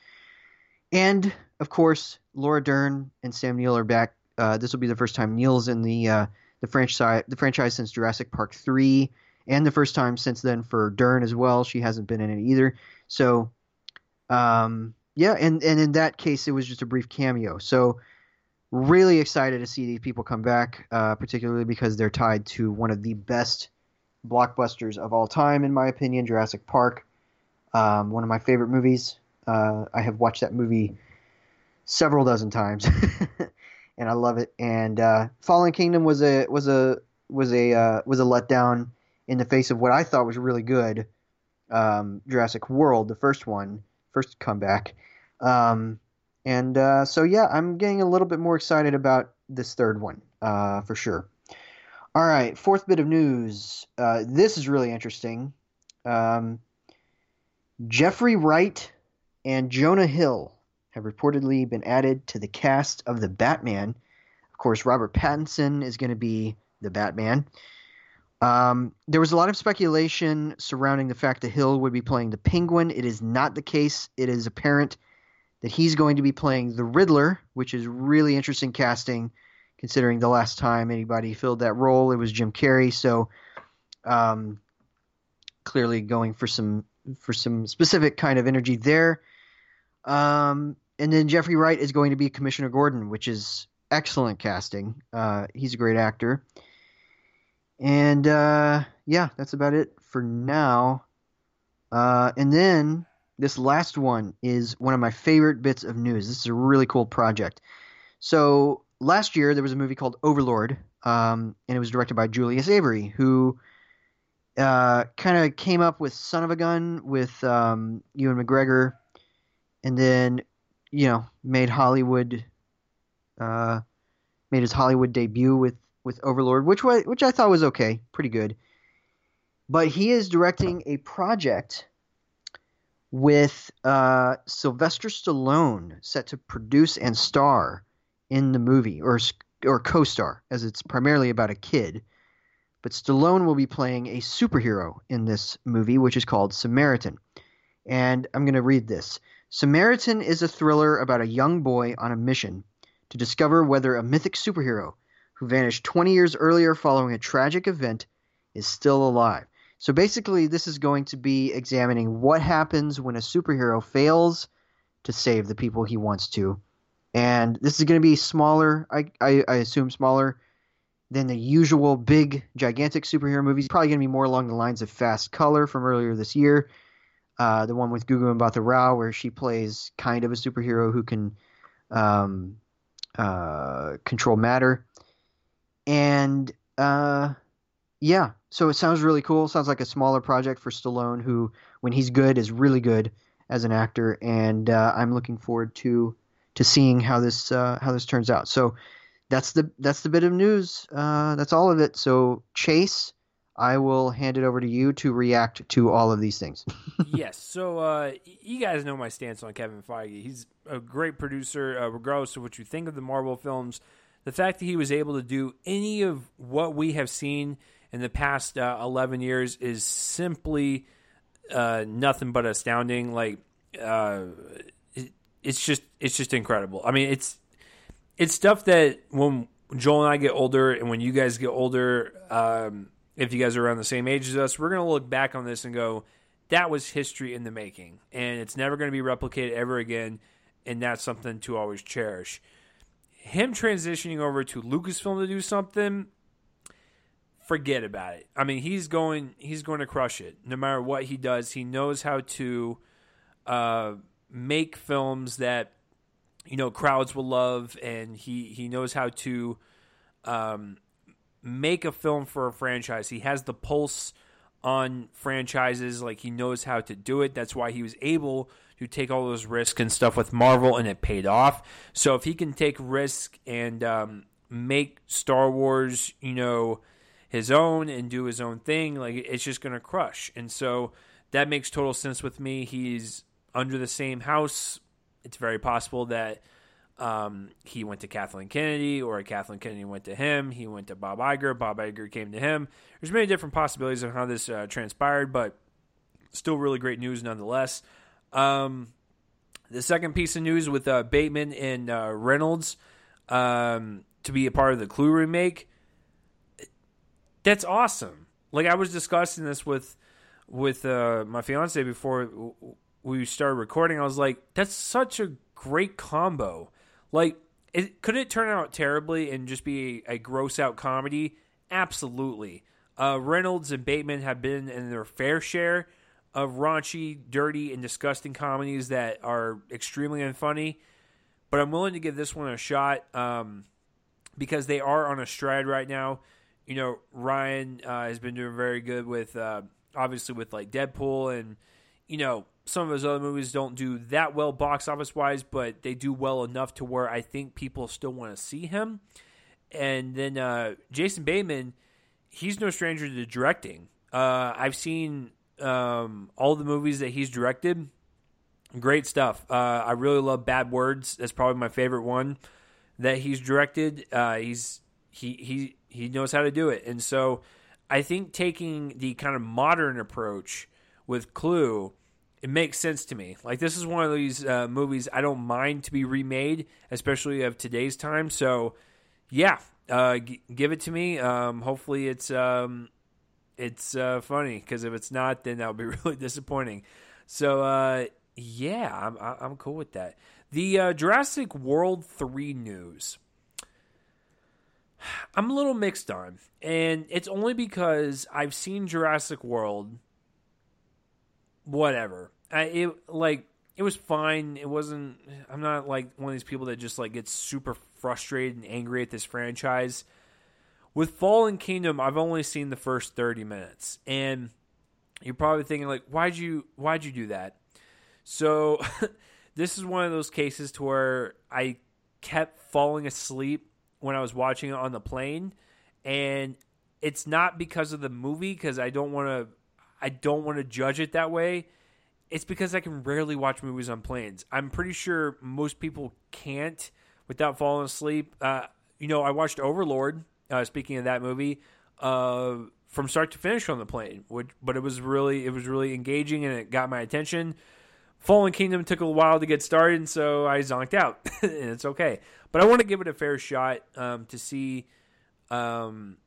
And of course, Laura Dern and Sam Neill are back. Uh, this will be the first time Neill's in the uh, the franchise the franchise since Jurassic Park three, and the first time since then for Dern as well. She hasn't been in it either. So, um, yeah, and and in that case, it was just a brief cameo. So really excited to see these people come back, uh, particularly because they're tied to one of the best blockbusters of all time, in my opinion, Jurassic Park. Um, one of my favorite movies. Uh, I have watched that movie several dozen times, and I love it. And uh, Fallen Kingdom was a was a was a uh, was a letdown in the face of what I thought was really good um, Jurassic World, the first one, first comeback. Um, and uh, so, yeah, I'm getting a little bit more excited about this third one uh, for sure. All right, fourth bit of news. Uh, this is really interesting. Um, Jeffrey Wright and Jonah Hill have reportedly been added to the cast of the Batman. Of course, Robert Pattinson is going to be the Batman. Um, there was a lot of speculation surrounding the fact that Hill would be playing the Penguin. It is not the case. It is apparent that he's going to be playing the Riddler, which is really interesting casting, considering the last time anybody filled that role, it was Jim Carrey. So, um, clearly going for some for some specific kind of energy there. Um, and then Jeffrey Wright is going to be Commissioner Gordon, which is excellent casting. Uh, he's a great actor. And uh, yeah, that's about it for now. Uh, and then this last one is one of my favorite bits of news. This is a really cool project. So last year there was a movie called Overlord, um, and it was directed by Julius Avery, who uh, kind of came up with Son of a Gun with um, Ewan McGregor, and then you know made Hollywood, uh, made his Hollywood debut with with Overlord, which was which I thought was okay, pretty good. But he is directing a project with uh, Sylvester Stallone set to produce and star in the movie, or or co-star, as it's primarily about a kid. But Stallone will be playing a superhero in this movie, which is called Samaritan. And I'm going to read this. Samaritan is a thriller about a young boy on a mission to discover whether a mythic superhero who vanished 20 years earlier following a tragic event, is still alive. So basically, this is going to be examining what happens when a superhero fails to save the people he wants to. And this is going to be smaller, I, I, I assume smaller than the usual big, gigantic superhero movies. Probably going to be more along the lines of Fast Color from earlier this year. Uh, the one with Gugu Mbatha-Raw, where she plays kind of a superhero who can um, uh, control matter and uh, yeah, so it sounds really cool. Sounds like a smaller project for Stallone, who when he's good is really good as an actor, and uh, I'm looking forward to to seeing how this uh, how this turns out. So that's the that's the bit of news. Uh, that's all of it. So Chase, I will hand it over to you to react to all of these things. yes. So uh, you guys know my stance on Kevin Feige. He's a great producer, uh, regardless of what you think of the Marvel films. The fact that he was able to do any of what we have seen in the past uh, 11 years is simply uh, nothing but astounding. Like, uh, it, it's just it's just incredible. I mean, it's it's stuff that when Joel and I get older, and when you guys get older, um, if you guys are around the same age as us, we're gonna look back on this and go, that was history in the making, and it's never gonna be replicated ever again. And that's something to always cherish. Him transitioning over to Lucasfilm to do something forget about it. I mean, he's going he's going to crush it no matter what he does. He knows how to uh, make films that you know crowds will love, and he he knows how to um, make a film for a franchise. He has the pulse on franchises, like he knows how to do it. That's why he was able to take all those risks and stuff with Marvel, and it paid off. So if he can take risk and um, make Star Wars, you know his own and do his own thing, like it's just going to crush. And so that makes total sense with me. He's under the same house. It's very possible that um, he went to Kathleen Kennedy or Kathleen Kennedy went to him. He went to Bob Iger. Bob Iger came to him. There's many different possibilities of how this uh, transpired, but still really great news nonetheless. Um, the second piece of news with uh, Bateman and uh, Reynolds um, to be a part of the Clue remake that's awesome. Like I was discussing this with with uh, my fiance before we started recording. I was like, that's such a great combo. Like, it, could it turn out terribly and just be a, a gross out comedy? Absolutely. Uh, Reynolds and Bateman have been in their fair share of raunchy, dirty, and disgusting comedies that are extremely unfunny. But I'm willing to give this one a shot um, because they are on a stride right now you know, Ryan uh, has been doing very good with uh, obviously with like Deadpool and you know some of his other movies don't do that well box office wise, but they do well enough to where I think people still want to see him. And then uh, Jason Bateman, he's no stranger to directing. Uh, I've seen um, all the movies that he's directed. Great stuff. Uh, I really love Bad Words. That's probably my favorite one that he's directed. Uh, he's he he he knows how to do it. And so I think taking the kind of modern approach with Clue, it makes sense to me. Like this is one of these uh, movies I don't mind to be remade, especially of today's time. So yeah, uh, g- give it to me. Um, hopefully it's um, it's uh, funny because if it's not, then that would be really disappointing. So uh, yeah, I'm I'm cool with that. The uh, Jurassic World three news. I'm a little mixed on, and it's only because I've seen Jurassic World. Whatever, I, it like it was fine. It wasn't. I'm not like one of these people that just like gets super frustrated and angry at this franchise. With Fallen Kingdom, I've only seen the first 30 minutes, and you're probably thinking like, why'd you why'd you do that? So this is one of those cases to where I kept falling asleep when I was watching it on the plane, and it's not because of the movie because I don't want to I don't want to judge it that way. It's because I can rarely watch movies on planes. I'm pretty sure most people can't without falling asleep. Uh, you know, I watched Overlord. Uh, speaking of that movie, uh, from start to finish on the plane, which, but it was really it was really engaging and it got my attention. Fallen Kingdom took a while to get started, and so I zonked out, and it's okay. But I want to give it a fair shot um, to see, um,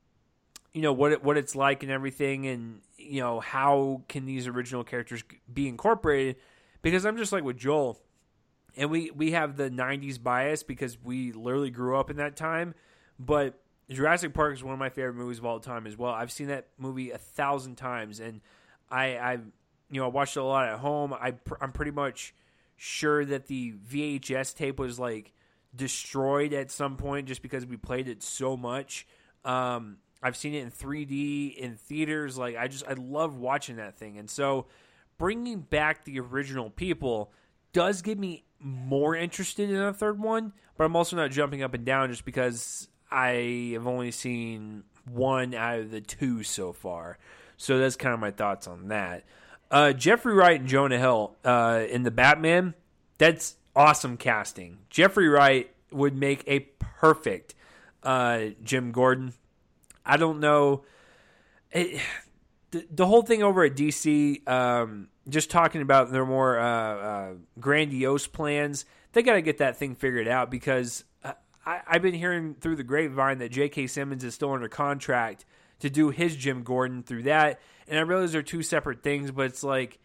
you know, what it, what it's like and everything, and you know how can these original characters be incorporated? Because I'm just like with Joel, and we we have the '90s bias because we literally grew up in that time, but Jurassic Park is one of my favorite movies of all time as well. I've seen that movie a thousand times, and I I've you know, I watched it a lot at home. I I'm pretty much sure that the VHS tape was like destroyed at some point just because we played it so much. Um, I've seen it in 3D in theaters. Like I just I love watching that thing, and so bringing back the original people does get me more interested in a third one, but I'm also not jumping up and down just because I have only seen one out of the two so far. So that's kind of my thoughts on that. Uh, Jeffrey Wright and Jonah Hill uh, in the Batman. That's awesome casting. Jeffrey Wright would make a perfect uh, Jim Gordon. I don't know. It, the, the whole thing over at DC, um, just talking about their more uh, uh, grandiose plans, they got to get that thing figured out because I, I've been hearing through the grapevine that J.K. Simmons is still under contract to do his Jim Gordon through that. And I realize they're two separate things, but it's like,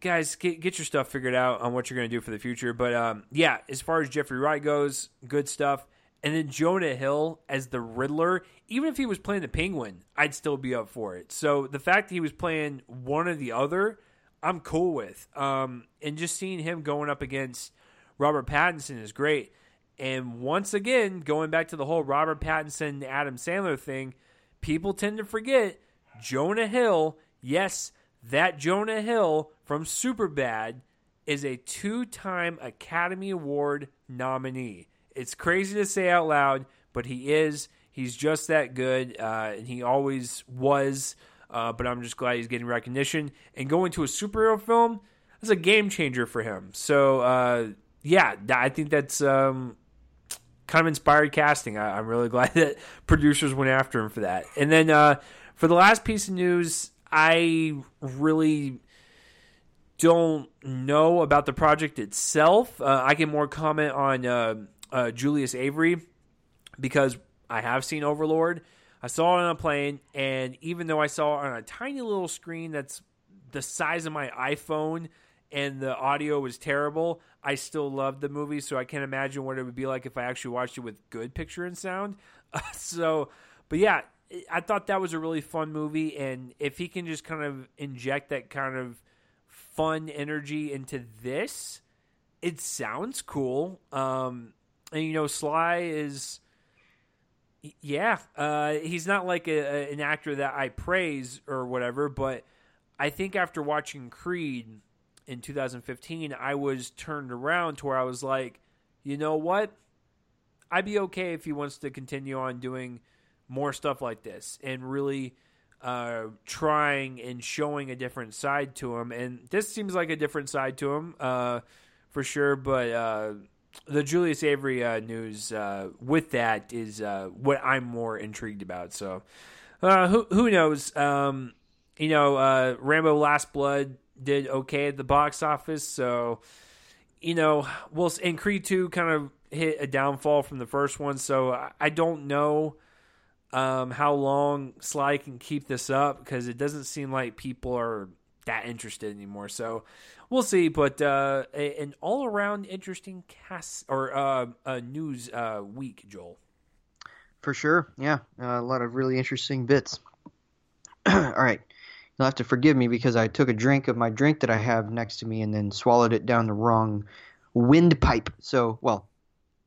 guys, get, get your stuff figured out on what you're going to do for the future. But um, yeah, as far as Jeffrey Wright goes, good stuff. And then Jonah Hill as the Riddler, even if he was playing the Penguin, I'd still be up for it. So the fact that he was playing one or the other, I'm cool with. Um, and just seeing him going up against Robert Pattinson is great. And once again, going back to the whole Robert Pattinson Adam Sandler thing, people tend to forget Jonah Hill. Yes, that Jonah Hill from Superbad is a two-time Academy Award nominee. It's crazy to say out loud, but he is. He's just that good, uh, and he always was. Uh, but I'm just glad he's getting recognition and going to a superhero film. That's a game changer for him. So uh, yeah, I think that's um, kind of inspired casting. I, am really glad that producers went after him for that. And then uh, for the last piece of news, I really don't know about the project itself. Uh, I can more comment on uh, uh, Julius Avery because I have seen Overlord. I saw it on a plane, and even though I saw it on a tiny little screen that's the size of my iPhone and the audio was terrible, I still loved the movie. So I can't imagine what it would be like if I actually watched it with good picture and sound. so, but yeah, I thought that was a really fun movie, and if he can just kind of inject that kind of fun energy into this, it sounds cool. Um, and you know, Sly is, yeah, uh, he's not like a, a, an actor that I praise or whatever, but I think after watching Creed in 2015, I was turned around to where I was like, you know what? I'd be okay if he wants to continue on doing more stuff like this and really uh, trying and showing a different side to him. And this seems like a different side to him uh, for sure, but. Uh, the Julius Avery uh, news uh, with that is uh, what I'm more intrigued about. So, who who knows? Um, you know, Rambo: Last Blood did okay at the box office, so you know, well, and Creed Two kind of hit a downfall from the first one. So I, I don't know um, how long Sly can keep this up because it doesn't seem like people are that interested anymore. So we'll see. But uh, an all around interesting cast or uh, a news uh, week, Joel. For sure, yeah, uh, a lot of really interesting bits. all right, you'll have to forgive me because I took a drink of my drink that I have next to me and then swallowed it down the wrong windpipe. So, well,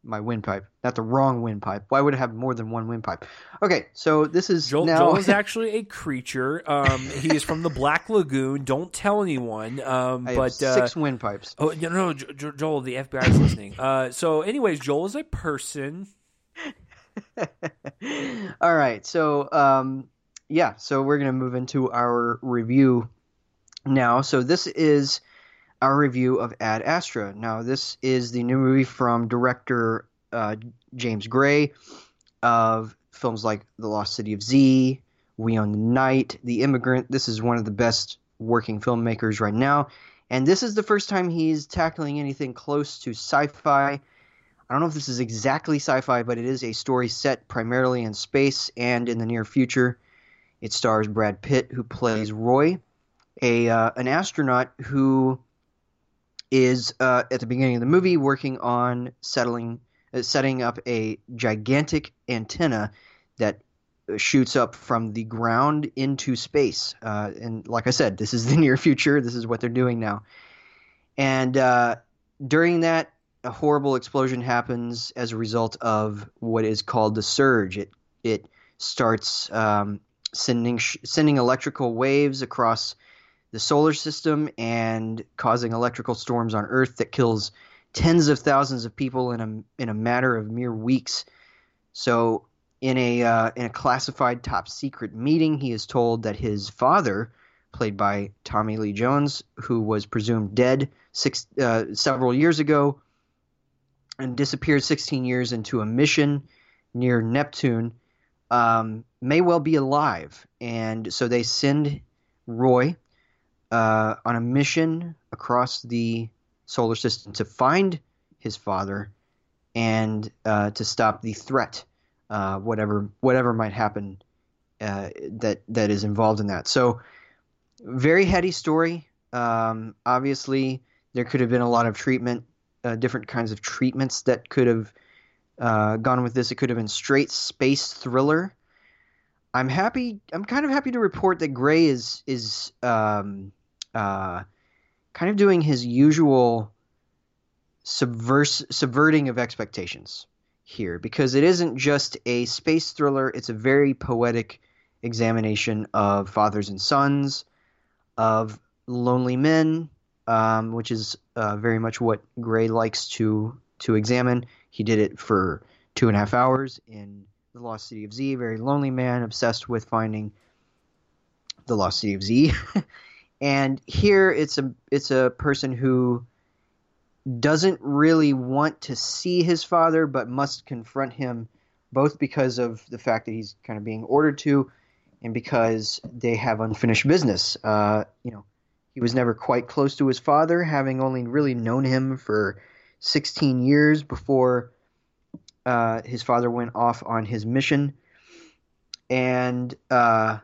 my windpipe, not the wrong windpipe. Why would it have more than one windpipe? Okay, so this is Joel, now... Joel is actually a creature. Um, he is from the Black Lagoon. Don't tell anyone. Um, but have six uh, windpipes. Oh no, no, jo- Joel, the FBI is listening. Uh, so, anyways, Joel is a person. All right, so um, yeah, so we're gonna move into our review now. So this is our review of Ad Astra. Now, this is the new movie from director uh, James Gray of films like The Lost City of Z, We Own the Night, The Immigrant. This is one of the best working filmmakers right now. And this is the first time he's tackling anything close to sci fi. I don't know if this is exactly sci fi, but it is a story set primarily in space and in the near future. It stars Brad Pitt, who plays Roy, a uh, an astronaut who is uh, at the beginning of the movie working on settling uh, setting up a gigantic antenna that shoots up from the ground into space. Uh, and like I said, this is the near future. This is what they're doing now. And uh, during that, a horrible explosion happens as a result of what is called the surge. It it starts um, sending sh- sending electrical waves across the solar system and causing electrical storms on Earth that kills tens of thousands of people in a in a matter of mere weeks. So, in a uh, in a classified top secret meeting, he is told that his father, played by Tommy Lee Jones, who was presumed dead six uh, several years ago, and disappeared 16 years into a mission near Neptune, um, may well be alive. And so they send Roy uh, on a mission across the solar system to find his father and uh, to stop the threat, uh, whatever whatever might happen uh, that that is involved in that. So, very heady story. Um, obviously, there could have been a lot of treatment, uh, different kinds of treatments that could have uh, gone with this. It could have been straight space thriller. I'm happy. I'm kind of happy to report that Gray is is um, uh, kind of doing his usual subverse subverting of expectations here because it isn't just a space thriller. It's a very poetic examination of fathers and sons, of lonely men, um, which is uh, very much what Gray likes to to examine. He did it for two and a half hours in The Lost City of Z. Very lonely man, obsessed with finding the Lost City of Z. and here it's a it's a person who doesn't really want to see his father, but must confront him, both because of the fact that he's kind of being ordered to, and because they have unfinished business. Uh, you know, he was never quite close to his father, having only really known him for 16 years before uh, his father went off on his mission, and uh,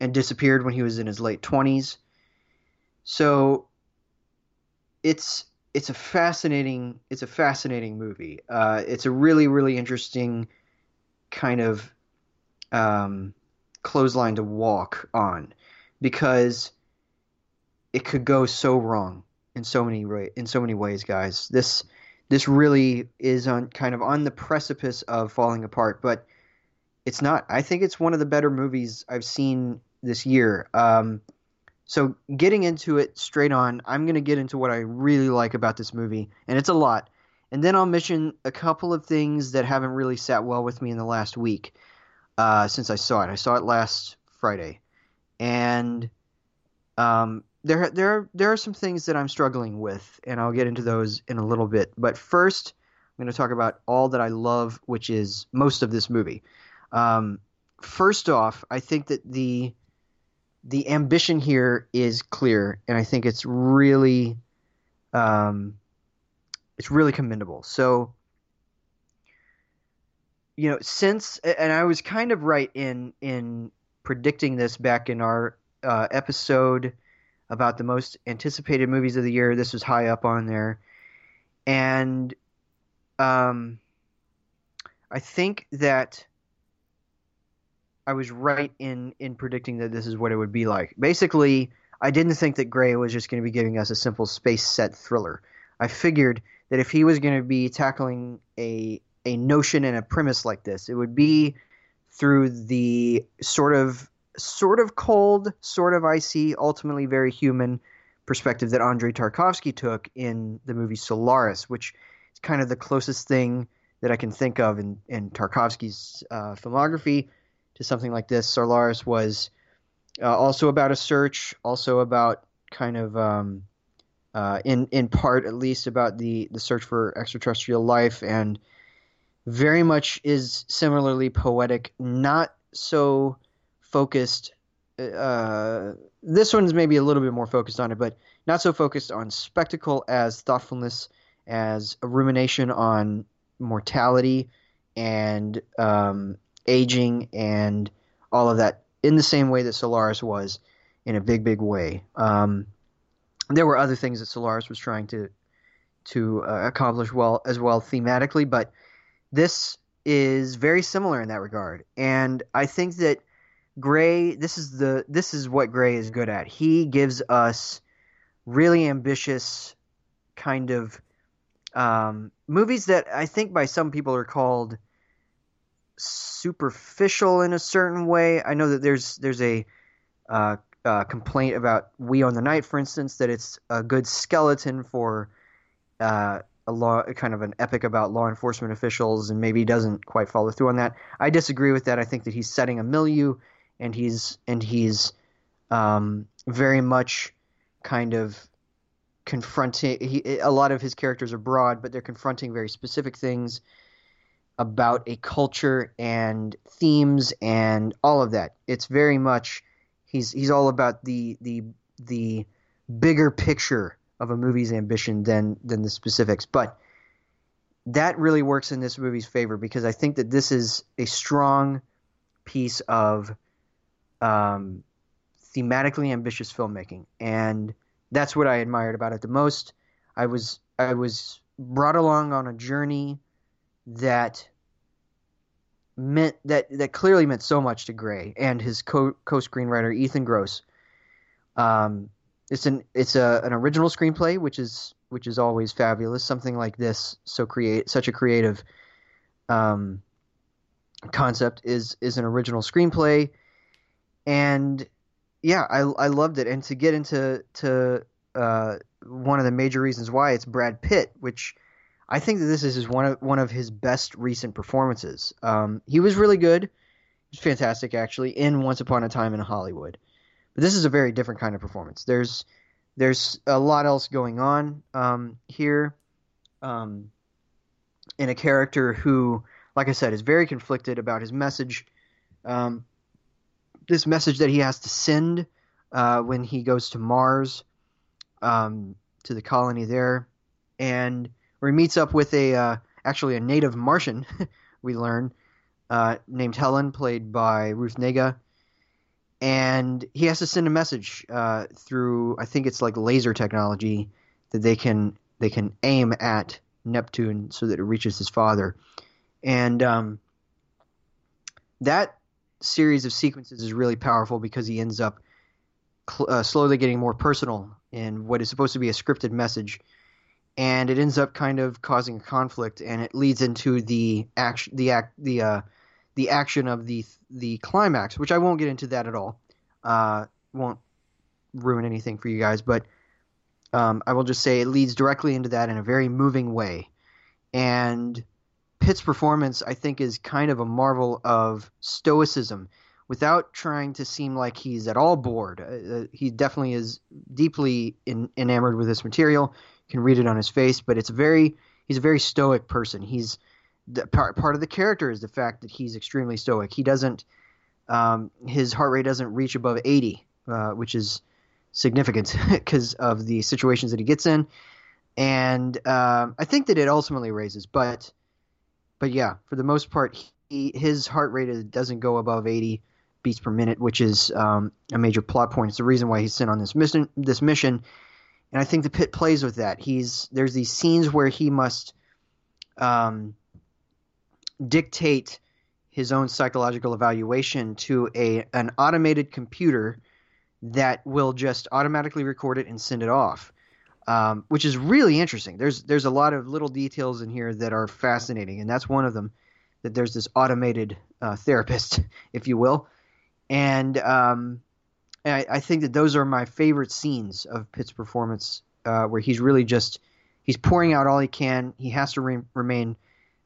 and disappeared when he was in his late 20s. So it's it's a fascinating it's a fascinating movie. Uh, it's a really really interesting kind of um, clothesline to walk on because it could go so wrong in so many in so many ways, guys. This this really is on kind of on the precipice of falling apart, but it's not. I think it's one of the better movies I've seen this year. Um, so getting into it straight on, I'm going to get into what I really like about this movie, and it's a lot. And then I'll mention a couple of things that haven't really sat well with me in the last week uh, since I saw it. I saw it last Friday, and um, there there there are some things that I'm struggling with, and I'll get into those in a little bit. But first, I'm going to talk about all that I love, which is most of this movie. Um, first off, I think that the the ambition here is clear, and I think it's really, um, it's really commendable. So, you know, since and I was kind of right in in predicting this back in our uh, episode about the most anticipated movies of the year. This was high up on there, and um, I think that I was right in in predicting that this is what it would be like. Basically, I didn't think that Gray was just going to be giving us a simple space set thriller. I figured that if he was going to be tackling a a notion and a premise like this, it would be through the sort of sort of cold, sort of icy, ultimately very human perspective that Andrei Tarkovsky took in the movie Solaris, which is kind of the closest thing that I can think of in, in Tarkovsky's uh, filmography to something like this. Solaris was uh, also about a search, also about kind of, um, uh, in in part at least, about the the search for extraterrestrial life, and very much is similarly poetic. Not so focused. Uh, this one's maybe a little bit more focused on it, but not so focused on spectacle as thoughtfulness, as a rumination on mortality and um, aging and all of that in the same way that Solaris was in a big, big way. Um, there were other things that Solaris was trying to to uh, accomplish well as well thematically, but this is very similar in that regard. And I think that Gray, this is the this is what Gray is good at. He gives us really ambitious kind of um, movies that I think by some people are called superficial in a certain way. I know that there's there's a uh, uh, complaint about We Own the Night, for instance, that it's a good skeleton for uh, a law, kind of an epic about law enforcement officials, and maybe doesn't quite follow through on that. I disagree with that. I think that he's setting a milieu, and he's and he's um, very much kind of confronting. He, a lot of his characters are broad, but they're confronting very specific things about a culture and themes and all of that. It's very much he's he's all about the the the bigger picture of a movie's ambition than than the specifics. But that really works in this movie's favor because I think that this is a strong piece of um, thematically ambitious filmmaking, and that's what I admired about it the most. I was I was brought along on a journey that meant that that clearly meant so much to Gray and his co co screenwriter Ethan Gross. Um, it's an it's a an original screenplay, which is which is always fabulous. Something like this, so create such a creative um, concept is is an original screenplay, and yeah, I I loved it. And to get into to uh, one of the major reasons why it's Brad Pitt, which I think that this is one of one of his best recent performances. Um, he was really good. He was fantastic, actually, in Once Upon a Time in Hollywood. But this is a very different kind of performance. There's there's a lot else going on um, here, um, in a character who, like I said, is very conflicted about his message. Um, this message that he has to send uh, when he goes to Mars, um, to the colony there, and where he meets up with a uh, actually a native Martian. we learn uh, named Helen, played by Ruth Negga, and he has to send a message uh, through I think it's like laser technology that they can they can aim at Neptune so that it reaches his father, and um, that series of sequences is really powerful because he ends up cl- uh, slowly getting more personal in what is supposed to be a scripted message and it ends up kind of causing a conflict, and it leads into the action, the act, the uh, the action of the the climax, which I won't get into that at all. Uh, won't ruin anything for you guys, but um, I will just say it leads directly into that in a very moving way. And Pitt's performance, I think, is kind of a marvel of stoicism without trying to seem like he's at all bored. Uh, uh he definitely is deeply in, enamored with this material You can read it on his face. But it's very he's a very stoic person. He's the, part part of the character is the fact that he's extremely stoic. He doesn't um, his heart rate doesn't reach above 80, uh, which is significant because of the situations that he gets in. And uh, I think that it ultimately raises, but but yeah, for the most part, he, his heart rate doesn't go above 80 beats per minute, which is um, a major plot point. It's the reason why he's sent on this mission. This mission, and I think the Pitt plays with that. He's there's these scenes where he must um, dictate his own psychological evaluation to a an automated computer that will just automatically record it and send it off, um, which is really interesting. There's there's a lot of little details in here that are fascinating, and that's one of them. That there's this automated uh, therapist, if you will, and um, I, I, think that those are my favorite scenes of Pitt's performance, uh, where he's really just he's pouring out all he can. He has to re- remain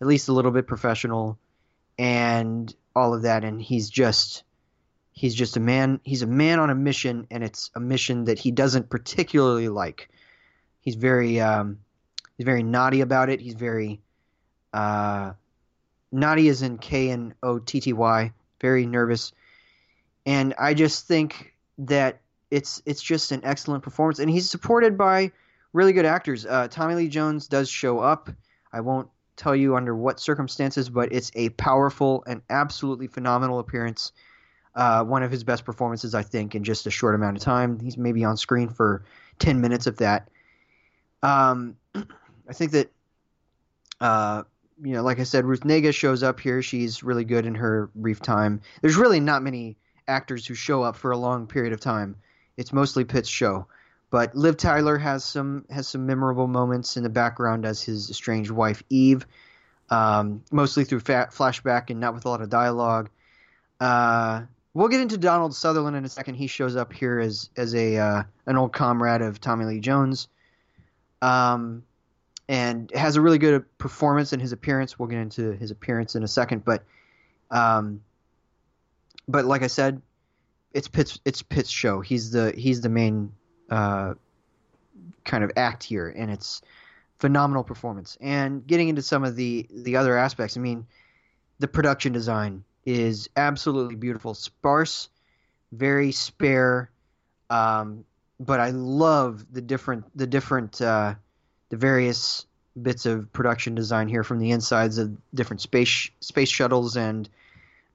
at least a little bit professional, and all of that. And he's just he's just a man. He's a man on a mission, and it's a mission that he doesn't particularly like. He's very um, he's very naughty about it. He's very uh, naughty as in K N O T T Y. Very nervous, and I just think that it's it's just an excellent performance, and he's supported by really good actors. Uh, Tommy Lee Jones does show up. I won't tell you under what circumstances, but it's a powerful and absolutely phenomenal appearance. Uh, one of his best performances, I think, in just a short amount of time. He's maybe on screen for ten minutes of that. Um, I think that, uh, you know, like I said, Ruth Negga shows up here. She's really good in her brief time. There's really not many actors who show up for a long period of time. It's mostly Pitt's show. But Liv Tyler has some has some memorable moments in the background as his estranged wife Eve, um, mostly through fa- flashback and not with a lot of dialogue. Uh, we'll get into Donald Sutherland in a second. He shows up here as as a uh, an old comrade of Tommy Lee Jones, um, and has a really good performance in his appearance. We'll get into his appearance in a second, but um, but like I said, it's Pitt's it's Pitt's show. He's the he's the main uh, kind of act here, and it's phenomenal performance. And getting into some of the the other aspects, I mean, the production design is absolutely beautiful, sparse, very spare, um, but I love the different the different uh, the various bits of production design here from the insides of different space space shuttles and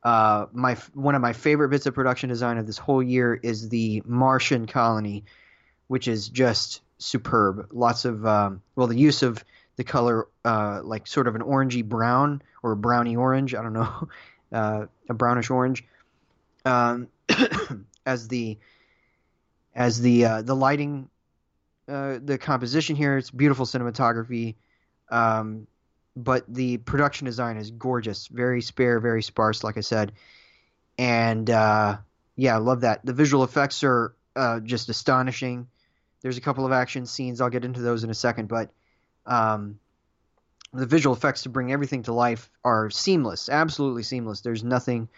uh, my one of my favorite bits of production design of this whole year is the Martian colony, which is just superb. Lots of um, well, the use of the color uh, like sort of an orangey brown or browny orange. I don't know, uh, a brownish orange, um, as the as the uh, the lighting, uh, the composition here. It's beautiful cinematography. Um, but the production design is gorgeous, very spare, very sparse, like I said, and uh, yeah, I love that. The visual effects are uh, just astonishing. There's a couple of action scenes. I'll get into those in a second, but um, the visual effects to bring everything to life are seamless, absolutely seamless. There's nothing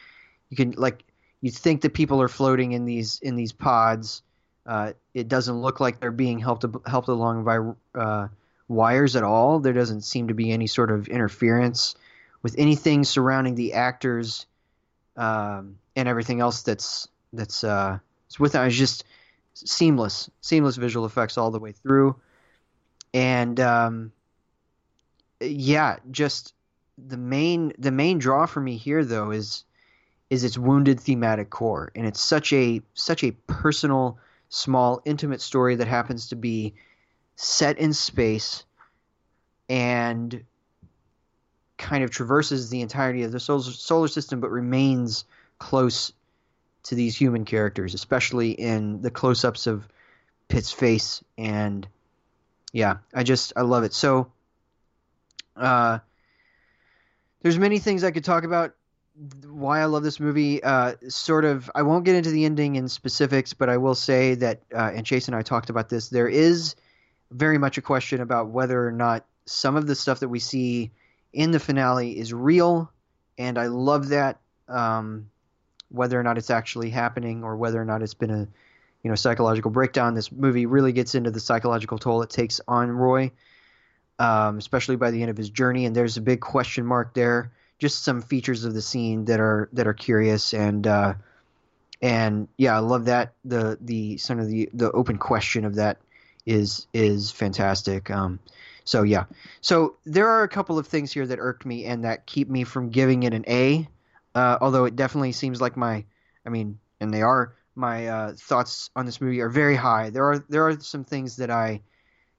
you can like. You think that people are floating in these in these pods. Uh, it doesn't look like they're being helped helped along by uh, wires at all. There doesn't seem to be any sort of interference with anything surrounding the actors um, and everything else that's that's uh, with it's just seamless, seamless visual effects all the way through, and um, yeah, just the main the main draw for me here though is is its wounded thematic core, and it's such a such a personal, small, intimate story that happens to be set in space and kind of traverses the entirety of the solar system but remains close to these human characters, especially in the close ups of Pitt's face. And yeah, I just, I love it. So, uh, there's many things I could talk about why I love this movie. Uh, sort of, I won't get into the ending in specifics, but I will say that, uh, and Chase and I talked about this. There is very much a question about whether or not some of the stuff that we see in the finale is real, and I love that. Um, whether or not it's actually happening, or whether or not it's been a you know psychological breakdown, this movie really gets into the psychological toll it takes on Roy, um, especially by the end of his journey. And there's a big question mark there. Just some features of the scene that are that are curious and. Uh, and yeah, I love that the the sort of the the open question of that is is fantastic. Um, so yeah, so there are a couple of things here that irked me and that keep me from giving it an A. Uh, although it definitely seems like my, I mean, and they are my uh, thoughts on this movie are very high. There are there are some things that I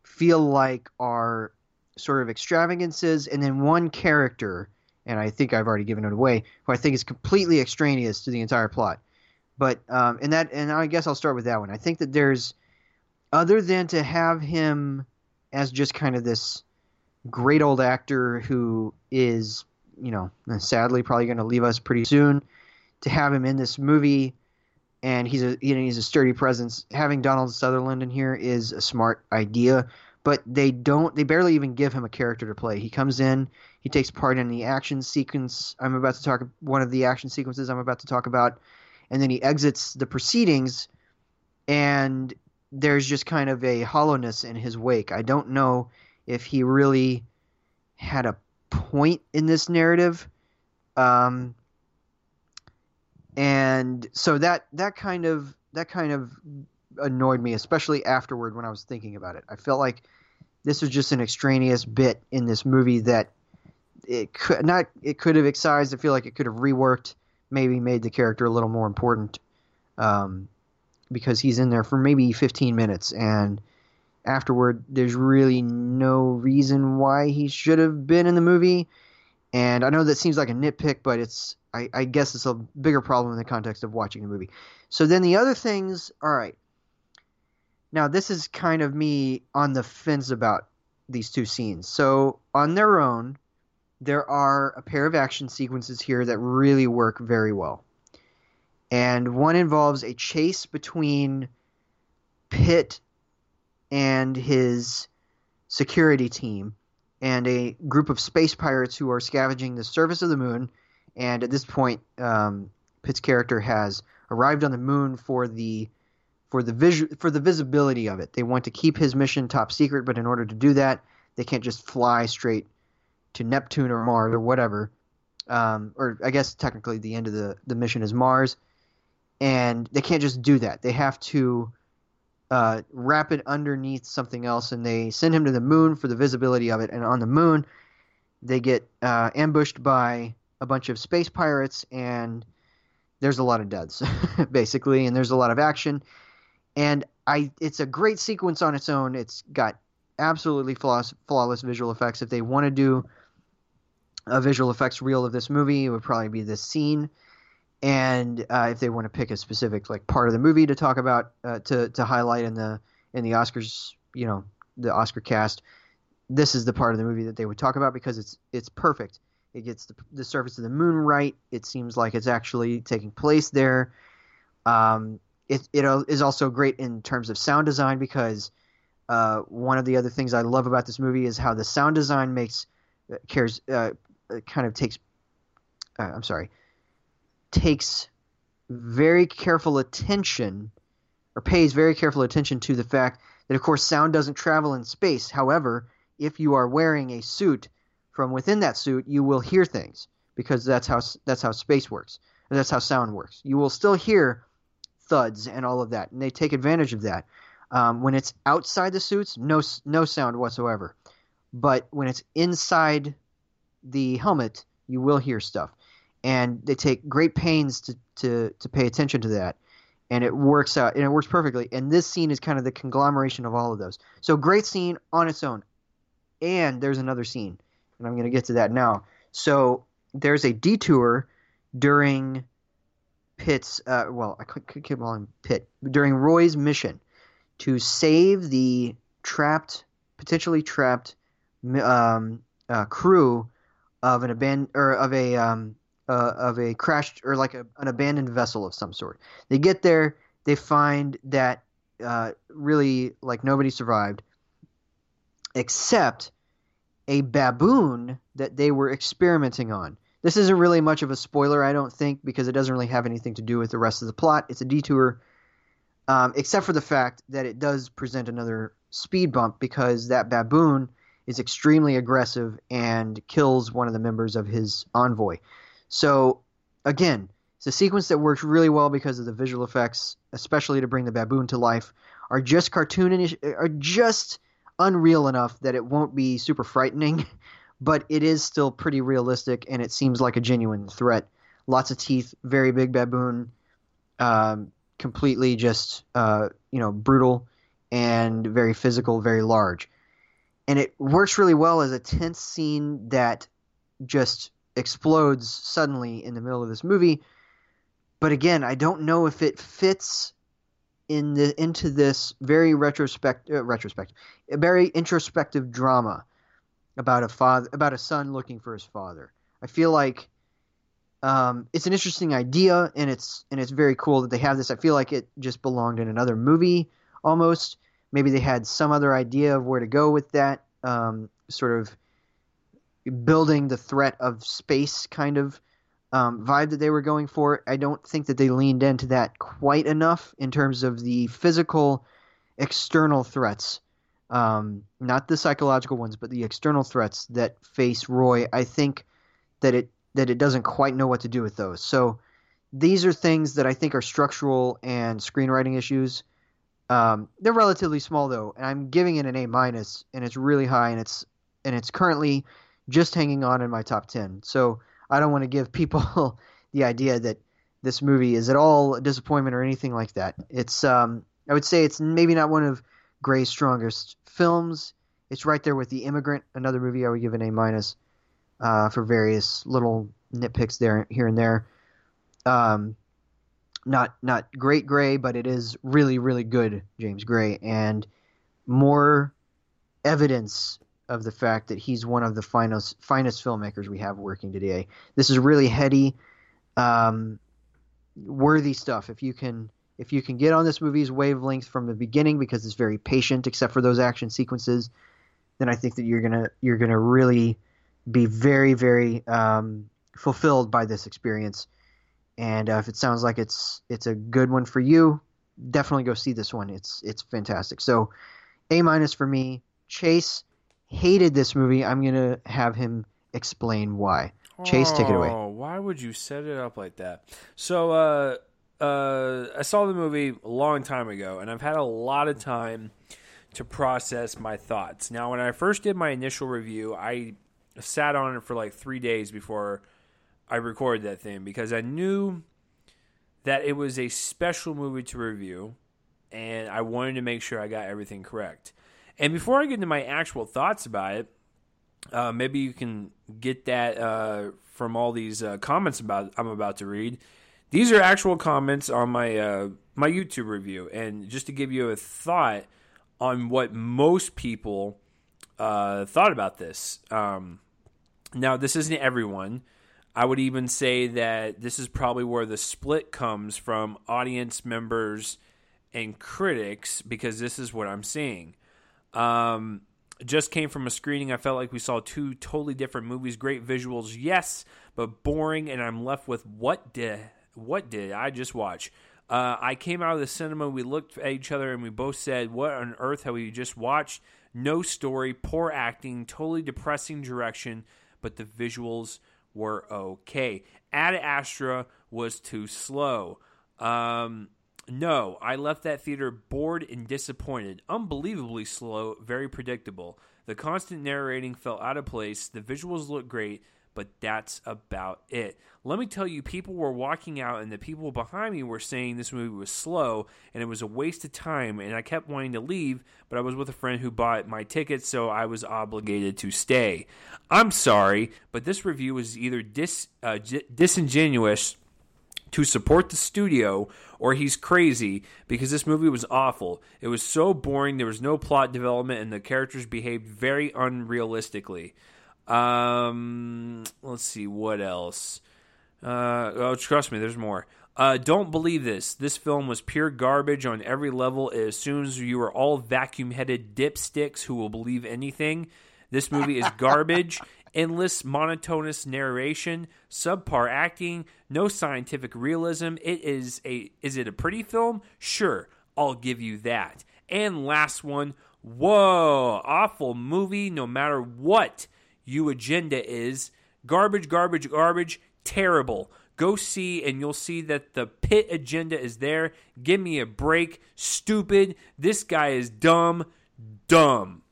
feel like are sort of extravagances, and then one character, and I think I've already given it away, who I think is completely extraneous to the entire plot. But um, and that and I guess I'll start with that one. I think that there's other than to have him as just kind of this great old actor who is, you know, sadly probably going to leave us pretty soon, to have him in this movie and he's a you know he's a sturdy presence. Having Donald Sutherland in here is a smart idea, but they don't they barely even give him a character to play. He comes in, he takes part in the action sequence I'm about to talk one of the action sequences I'm about to talk about, and then he exits the proceedings and there's just kind of a hollowness in his wake. I don't know if he really had a point in this narrative. Um, and so that that kind of that kind of annoyed me, especially afterward when I was thinking about it. I felt like this was just an extraneous bit in this movie that it could not it could have excised. I feel like it could have reworked, maybe made the character a little more important. Um, because he's in there for maybe 15 minutes and afterward there's really no reason why he should have been in the movie and i know that seems like a nitpick but it's I, I, guess it's a bigger problem in the context of watching the movie so then the other things all right now this is kind of me on the fence about these two scenes so on their own there are a pair of action sequences here that really work very well and one involves a chase between Pitt and his security team and a group of space pirates who are scavenging the surface of the moon. And at this point, um, Pitt's character has arrived on the moon for the for the visu- for the visibility of it. They want to keep his mission top secret, but in order to do that, they can't just fly straight to Neptune or Mars or whatever. Um, or I guess technically the end of the, the mission is Mars, and they can't just do that. They have to uh, wrap it underneath something else, and they send him to the moon for the visibility of it. And on the moon, they get uh, ambushed by a bunch of space pirates, and there's a lot of deaths, basically, and there's a lot of action. And I, it's a great sequence on its own. It's got absolutely flawless, flawless visual effects. If they want to do a visual effects reel of this movie, it would probably be this scene. And uh, if they want to pick a specific like part of the movie to talk about uh, to to highlight in the in the Oscars, you know, the Oscar cast, this is the part of the movie that they would talk about because it's it's perfect. It gets the, the surface of the moon right. It seems like it's actually taking place there. Um, it it is also great in terms of sound design because uh, one of the other things I love about this movie is how the sound design makes uh, cares uh, kind of takes uh, I'm sorry takes very careful attention or pays very careful attention to the fact that of course sound doesn't travel in space. However if you are wearing a suit from within that suit you will hear things because that's how that's how space works. That's how sound works. You will still hear thuds and all of that and they take advantage of that um, when it's outside the suits no no sound whatsoever but when it's inside the helmet, you will hear stuff, and they take great pains to to to pay attention to that, and it works out and it works perfectly. And this scene is kind of the conglomeration of all of those. So great scene on its own, and there's another scene, and I'm going to get to that now. So there's a detour during Pitt's uh, well, I could, keep calling Pitt during Roy's mission to save the trapped, potentially trapped um, uh, crew of an abandoned or of a um, uh, of a crashed or like a, an abandoned vessel of some sort. They get there, they find that uh, really like nobody survived, except a baboon that they were experimenting on. This isn't really much of a spoiler, I don't think, because it doesn't really have anything to do with the rest of the plot. It's a detour, um, except for the fact that it does present another speed bump because that baboon is extremely aggressive and kills one of the members of his envoy. So, again, it's a sequence that works really well because of the visual effects, especially to bring the baboon to life, are just cartoonish, are just unreal enough that it won't be super frightening, but it is still pretty realistic and it seems like a genuine threat. Lots of teeth, very big baboon, um, completely just uh, you know brutal and very physical, very large and it works really well as a tense scene that just explodes suddenly in the middle of this movie. But again, I don't know if it fits in the into this very retrospect uh, retrospective, very introspective drama about a father about a son looking for his father. I feel like um, it's an interesting idea, and it's and it's very cool that they have this. I feel like it just belonged in another movie almost maybe they had some other idea of where to go with that um, sort of building the threat of space kind of um, vibe that they were going for. I don't think that they leaned into that quite enough in terms of the physical external threats, um, not the psychological ones, but the external threats that face Roy. I think that it that it doesn't quite know what to do with those. So these are things that I think are structural and screenwriting issues um, they're relatively small though, and I'm giving it an A minus, and it's really high, and it's and it's currently just hanging on in my top ten. So I don't want to give people the idea that this movie is at all a disappointment or anything like that. It's um, I would say it's maybe not one of Gray's strongest films. It's right there with The Immigrant, another movie I would give an A minus uh, for various little nitpicks there here and there. Um, not not great Gray, but it is really really good James Gray, and more evidence of the fact that he's one of the finest finest filmmakers we have working today. This is really heady. Um, worthy stuff. If you can if you can get on this movie's wavelength from the beginning because it's very patient, except for those action sequences, then I think that you're gonna you're gonna really be very very um, fulfilled by this experience. And uh, if it sounds like it's it's a good one for you, definitely go see this one. It's it's fantastic. So, A minus for me. Chase hated this movie. I'm gonna have him explain why. Chase, take it away. Oh, why would you set it up like that? So, uh, uh, I saw the movie a long time ago, and I've had a lot of time to process my thoughts. Now, when I first did my initial review, I sat on it for like three days before I recorded that thing because I knew that it was a special movie to review, and I wanted to make sure I got everything correct. And before I get into my actual thoughts about it, uh, maybe you can get that uh, from all these uh, comments about I'm about to read. These are actual comments on my uh, my YouTube review, and just to give you a thought on what most people uh, thought about this. Um, now, this isn't everyone. I would even say that this is probably where the split comes from audience members and critics because this is what I'm seeing. Um, just came from a screening. I felt like we saw two totally different movies. Great visuals, yes, but boring, and I'm left with what did what did I just watch? Uh, I came out of the cinema. We looked at each other and we both said, "What on earth have we just watched?" No story, poor acting, totally depressing direction, but the visuals were okay. Ad Astra was too slow. Um, no, I left that theater bored and disappointed. Unbelievably slow, very predictable. The constant narrating felt out of place. The visuals looked great, but that's about it. Let me tell you, people were walking out, and the people behind me were saying this movie was slow and it was a waste of time. And I kept wanting to leave, but I was with a friend who bought my ticket, so I was obligated to stay. I'm sorry, but this review was either dis, uh, disingenuous to support the studio or he's crazy because this movie was awful. It was so boring, there was no plot development, and the characters behaved very unrealistically. Um, let's see what else. Uh, oh, trust me, there's more. Uh, don't believe this. This film was pure garbage on every level. It assumes you are all vacuum headed dipsticks who will believe anything. This movie is garbage. Endless monotonous narration, subpar acting, no scientific realism. It is a is it a pretty film? Sure, I'll give you that. And last one, whoa, awful movie no matter what you agenda is. Garbage, garbage, garbage, terrible. Go see, and you'll see that the pit agenda is there. Give me a break. Stupid. This guy is dumb. Dumb.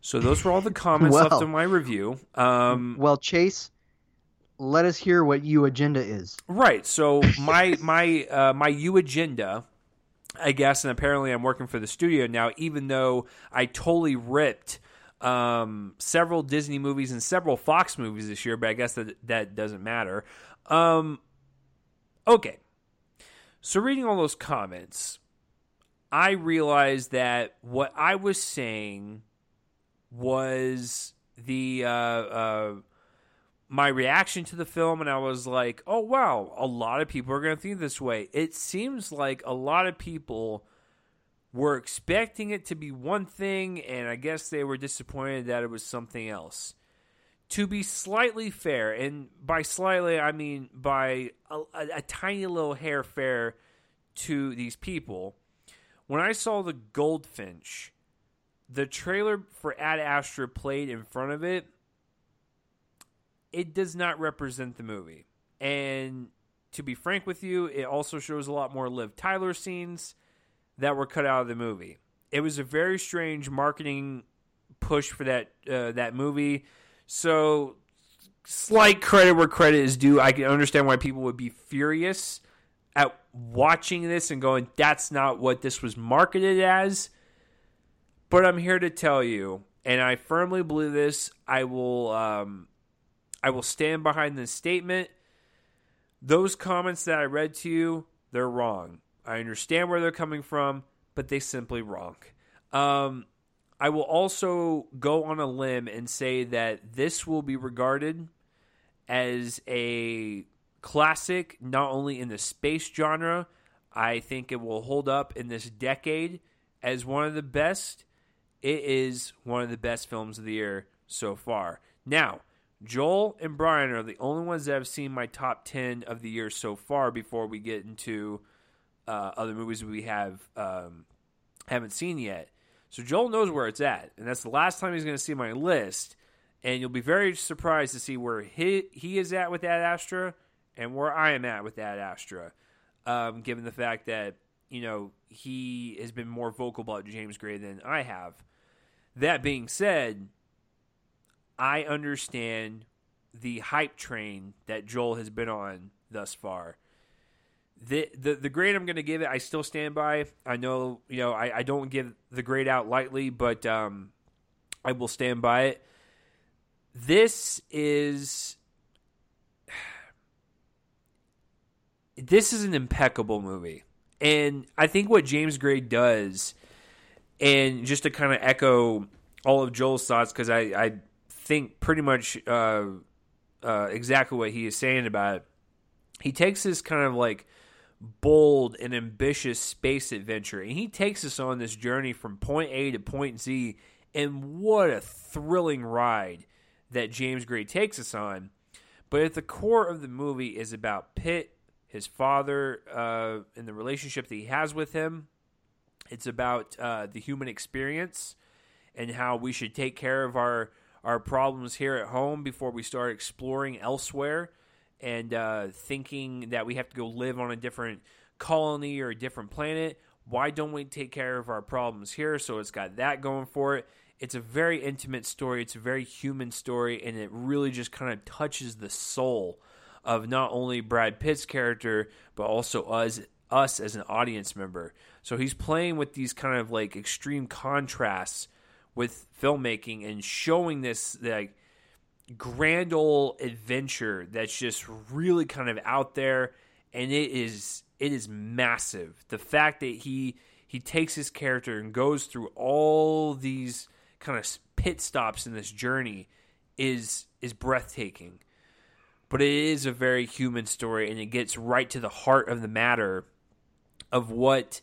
So those were all the comments Well- left in my review. Um, Well, Chase, let us hear what you agenda is. Right. So my my uh, my you agenda, I guess, and apparently I'm working for the studio now. Even though I totally ripped um, several Disney movies and several Fox movies this year, but I guess that that doesn't matter. Um, okay. So reading all those comments, I realized that what I was saying was the uh, uh, my reaction to the film, and I was like, "Oh wow, a lot of people are going to think this way." It seems like a lot of people were expecting it to be one thing, and I guess they were disappointed that it was something else. To be slightly fair, and by slightly I mean by a, a, a tiny little hair fair to these people, when I saw the Goldfinch, the trailer for Ad Astra played in front of it it does not represent the movie. And to be frank with you, it also shows a lot more Liv Tyler scenes that were cut out of the movie. It was a very strange marketing push for that uh, that movie. So slight credit where credit is due. I can understand why people would be furious at watching this and going, "That's not what this was marketed as." But I'm here to tell you, and I firmly believe this. I will. Um, I will stand behind this statement. Those comments that I read to you, they're wrong. I understand where they're coming from, but they simply wrong. Um, I will also go on a limb and say that this will be regarded as a classic, not only in the space genre, I think it will hold up in this decade as one of the best. It is one of the best films of the year so far. Now, Joel and Brian are the only ones that have seen my top 10 of the year so far before we get into uh, other movies we have um, haven't seen yet. So Joel knows where it's at, and that's the last time he's going to see my list. And you'll be very surprised to see where he he is at with Ad Astra and where I am at with Ad Astra, um, given the fact that you know he has been more vocal about James Gray than I have. That being said, I understand the hype train that Joel has been on thus far the the, the grade I'm going to give it, I still stand by. I know you know I, I don't give the grade out lightly, but um, I will stand by it. This is this is an impeccable movie, and I think what James Gray does, and just to kind of echo all of Joel's thoughts, because I I think pretty much uh, uh, exactly what he is saying about it. He takes this kind of like bold and ambitious space adventure. And he takes us on this journey from point A to point Z. And what a thrilling ride that James Gray takes us on. But at the core of the movie is about Pitt, his father, uh, and the relationship that he has with him. It's about uh, the human experience and how we should take care of our, our problems here at home before we start exploring elsewhere and uh, thinking that we have to go live on a different colony or a different planet. Why don't we take care of our problems here? So it's got that going for it. It's a very intimate story. It's a very human story, and it really just kind of touches the soul of not only Brad Pitt's character, but also us us as an audience member. So he's playing with these kind of like extreme contrasts with filmmaking and showing this like grand old adventure that's just really kind of out there and it is it is massive. The fact that he he takes his character and goes through all these kind of pit stops in this journey is is breathtaking. But it is a very human story and it gets right to the heart of the matter of what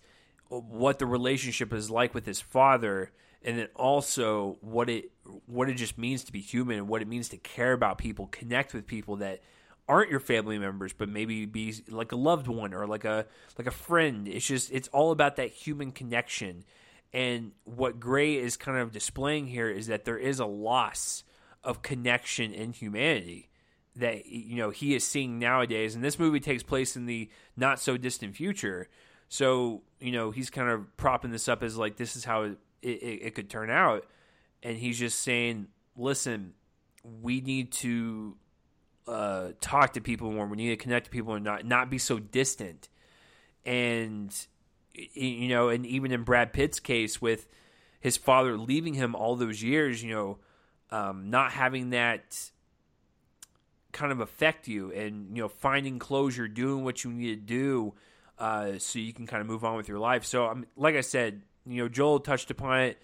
what the relationship is like with his father and then also what it what it just means to be human and what it means to care about people, connect with people that aren't your family members, but maybe be like a loved one or like a like a friend. It's just it's all about that human connection. And what Gray is kind of displaying here is that there is a loss of connection in humanity that you know he is seeing nowadays. And this movie takes place in the not so distant future. So you know he's kind of propping this up as like this is how it, it, it could turn out and he's just saying, "Listen, we need to uh, talk to people more. We need to connect to people and not not be so distant." And you know, and even in Brad Pitt's case, with his father leaving him all those years, you know, um, not having that kind of affect you, and you know, finding closure, doing what you need to do. Uh, so you can kind of move on with your life. So, um, like I said, you know, Joel touched upon it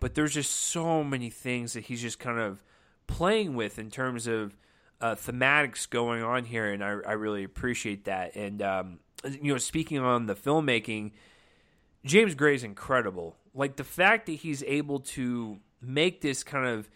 but there's just so many things that he's just kind of playing with in terms of uh, thematics going on here, and I, I really appreciate that. And um, you know, speaking on the filmmaking, James Gray is incredible. Like the fact that he's able to make this kind of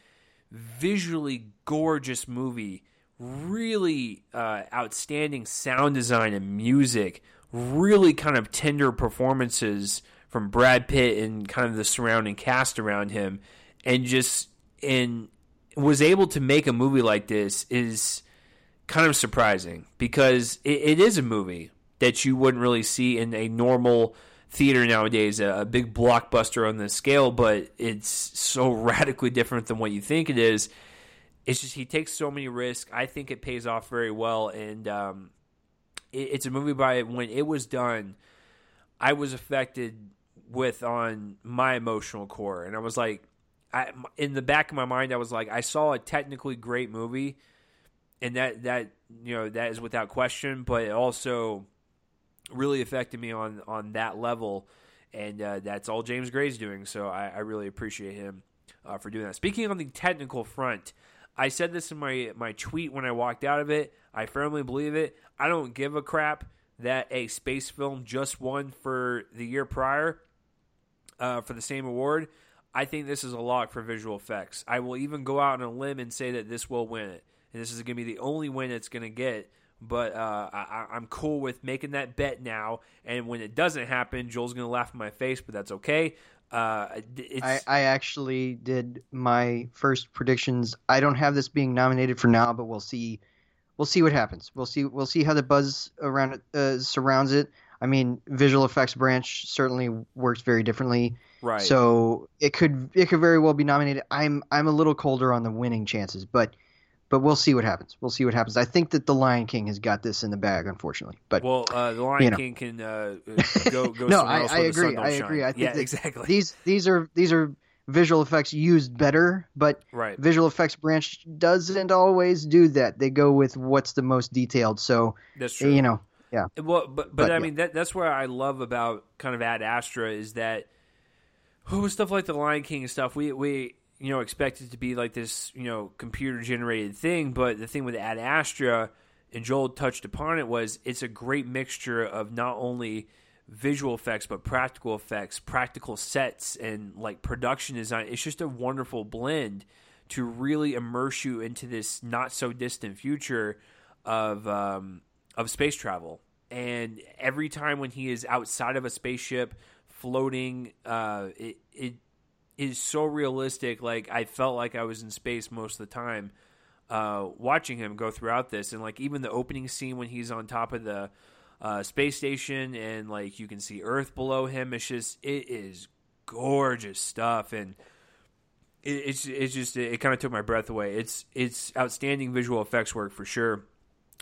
visually gorgeous movie, really uh, outstanding sound design and music, really kind of tender performances from Brad Pitt and kind of the surrounding cast around him, and just and was able to make a movie like this is kind of surprising because it, it is a movie that you wouldn't really see in a normal theater nowadays, a, a big blockbuster on this scale, but it's so radically different than what you think it is. It's just he takes so many risks. I think it pays off very well, and um, it, it's a movie by when it was done. I was affected with on my emotional core, and I was like, I, in the back of my mind, I was like, I saw a technically great movie, and that that you know that is without question, but it also really affected me on on that level, and uh, that's all James Gray's doing. So I, I really appreciate him uh, for doing that. Speaking on the technical front. I said this in my my tweet when I walked out of it. I firmly believe it. I don't give a crap that a space film just won for the year prior uh, for the same award. I think this is a lock for visual effects. I will even go out on a limb and say that this will win it, and this is going to be the only win it's going to get. But uh, I, I'm cool with making that bet now. And when it doesn't happen, Joel's going to laugh in my face, but that's okay. Uh, I, I actually did my first predictions. I don't have this being nominated for now, but we'll see. We'll see what happens. We'll see. We'll see how the buzz around it uh, surrounds it. I mean, visual effects branch certainly works very differently. Right. So it could it could very well be nominated. I'm I'm a little colder on the winning chances, but but we'll see what happens. We'll see what happens. I think that the Lion King has got this in the bag, unfortunately. But well, uh, the Lion you know. King can uh, go go. no, I, I agree. I agree. I think yeah, exactly. These these are these are visual effects used better, but right. visual effects branch doesn't always do that. They go with what's the most detailed. So that's true. You know, yeah. Well, but but, but I yeah. mean that that's where I love about kind of Ad Astra is that oh, stuff like the Lion King and stuff. We we you know expect it to be like this you know computer generated thing, but the thing with Ad Astra and Joel touched upon it was it's a great mixture of not only visual effects but practical effects, practical sets, and like production design. It's just a wonderful blend to really immerse you into this not so distant future of um, of space travel. And every time when he is outside of a spaceship floating, uh, it, it is so realistic. Like I felt like I was in space most of the time, uh, watching him go throughout this, and like even the opening scene when he's on top of the uh, space station and like you can see Earth below him. It's just it is gorgeous stuff, and it, it's it's just it kind of took my breath away. It's it's outstanding visual effects work for sure.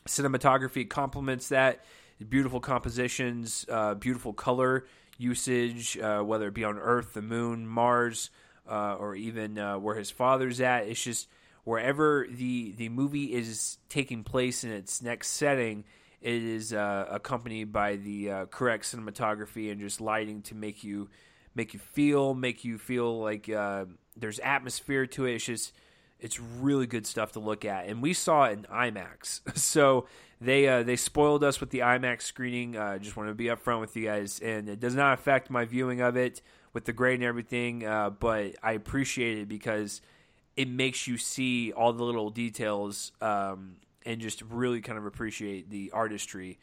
Cinematography complements that. Beautiful compositions, uh, beautiful color usage, uh, whether it be on Earth, the Moon, Mars, uh, or even uh, where his father's at. It's just wherever the the movie is taking place in its next setting, it is uh, accompanied by the uh, correct cinematography and just lighting to make you make you feel, make you feel like there's atmosphere to it. It's just it's really good stuff to look at, and we saw it in IMAX. So they uh, they spoiled us with the IMAX screening. Uh, just want to be upfront with you guys, and it does not affect my viewing of it with the grade and everything. Uh, but I appreciate it because it makes you see all the little details um, and just really kind of appreciate the artistry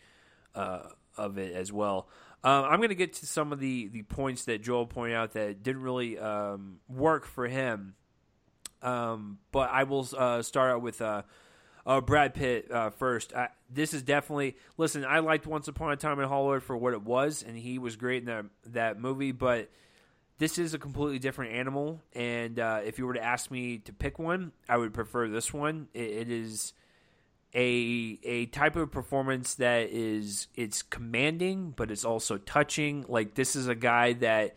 uh, of it as well. Uh, I'm going to get to some of the, the points that Joel pointed out that didn't really um, work for him um, but I will uh, start out with uh, uh, Brad Pitt uh, first. this is definitely listen. I liked Once Upon a Time in Hollywood for what it was, and he was great in that that movie. But this is a completely different animal, and uh, if you were to ask me to pick one, I would prefer this one. it, it is a a type of performance that is it's commanding, but it's also touching. Like this is a guy that,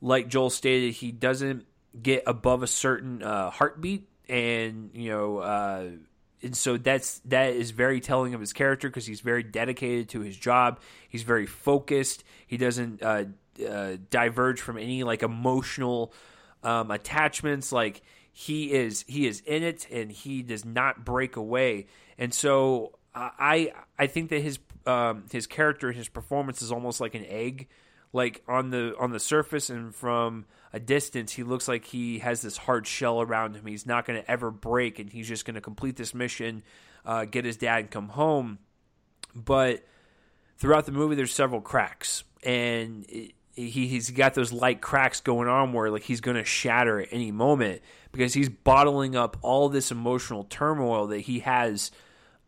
like Joel stated, he doesn't get above a certain uh, heartbeat, and you know, uh, and so that's that is very telling of his character because he's very dedicated to his job. He's very focused. He doesn't uh, uh diverge from any like emotional um, attachments. Like he is, he is in it, and he does not break away. And so I, I think that his um, his character, and his performance is almost like an egg like on the on the surface and from a distance he looks like he has this hard shell around him he's not going to ever break and he's just going to complete this mission uh, get his dad and come home but throughout the movie there's several cracks and it, he, he's got those light cracks going on where like he's going to shatter at any moment because he's bottling up all this emotional turmoil that he has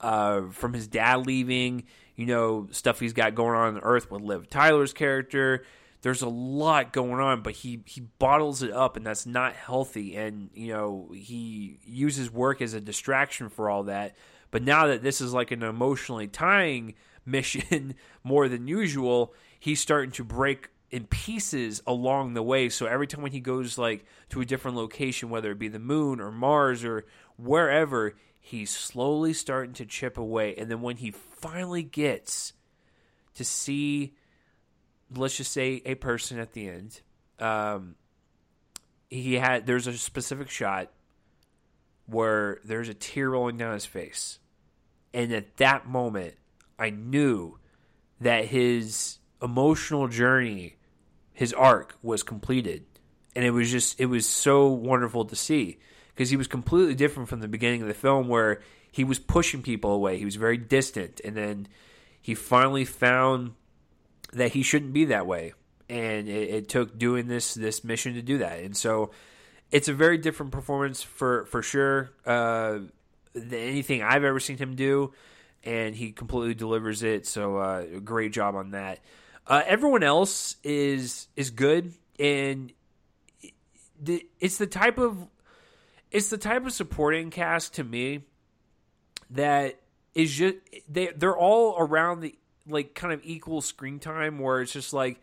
uh, from his dad leaving you know, stuff he's got going on on Earth with Liv Tyler's character. There's a lot going on, but he he bottles it up, and that's not healthy. And you know, he uses work as a distraction for all that. But now that this is like an emotionally tying mission more than usual, he's starting to break in pieces along the way. So every time when he goes like to a different location, whether it be the moon or Mars or wherever, he's slowly starting to chip away. And then when he finally gets to see, let's just say, a person at the end, um, he had there's a specific shot where there's a tear rolling down his face. And at that moment, I knew that his emotional journey, his arc was completed. And it was just, it was so wonderful to see because he was completely different from the beginning of the film where he was pushing people away. He was very distant. And then he finally found that he shouldn't be that way. And it, it took doing this this mission to do that. And so it's a very different performance for for sure uh, than anything I've ever seen him do, and he completely delivers it. So uh, great job on that. Uh, everyone else is is good, and it's the type of it's the type of supporting cast to me that is just they they're all around the like kind of equal screen time where it's just like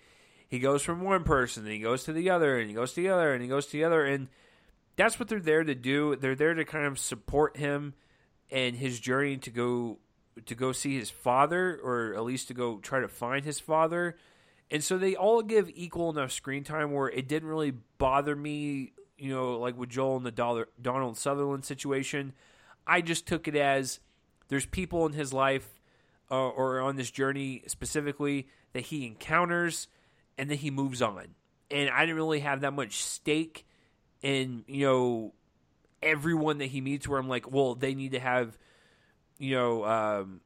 he goes from one person and he goes to the other and he goes to the other and he goes to the other and that's what they're there to do. They're there to kind of support him and his journey to go to go see his father or at least to go try to find his father. And so they all give equal enough screen time where it didn't really bother me, you know, like with Joel and the Donald Sutherland situation. I just took it as there's people in his life uh, or on this journey specifically that he encounters and then he moves on. And I didn't really have that much stake in, you know, everyone that he meets where I'm like, well, they need to have, you know, um,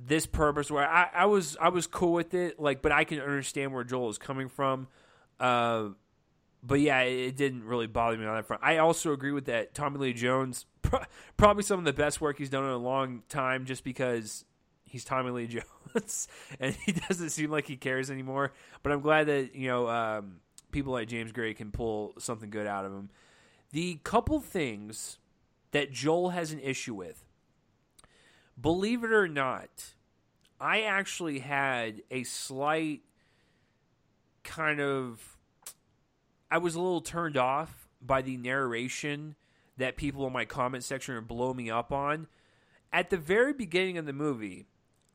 this purpose where I, I was I was cool with it, like, but I can understand where Joel is coming from. Uh, but yeah, it, didn't really bother me on that front. I also agree with that. Tommy Lee Jones, probably some of the best work he's done in a long time, just because he's Tommy Lee Jones, and he doesn't seem like he cares anymore. But I'm glad that you know um, people like James Gray can pull something good out of him. The couple things that Joel has an issue with, believe it or not, I actually had a slight kind of. I was a little turned off by the narration that people in my comment section are blowing me up on. At the very beginning of the movie,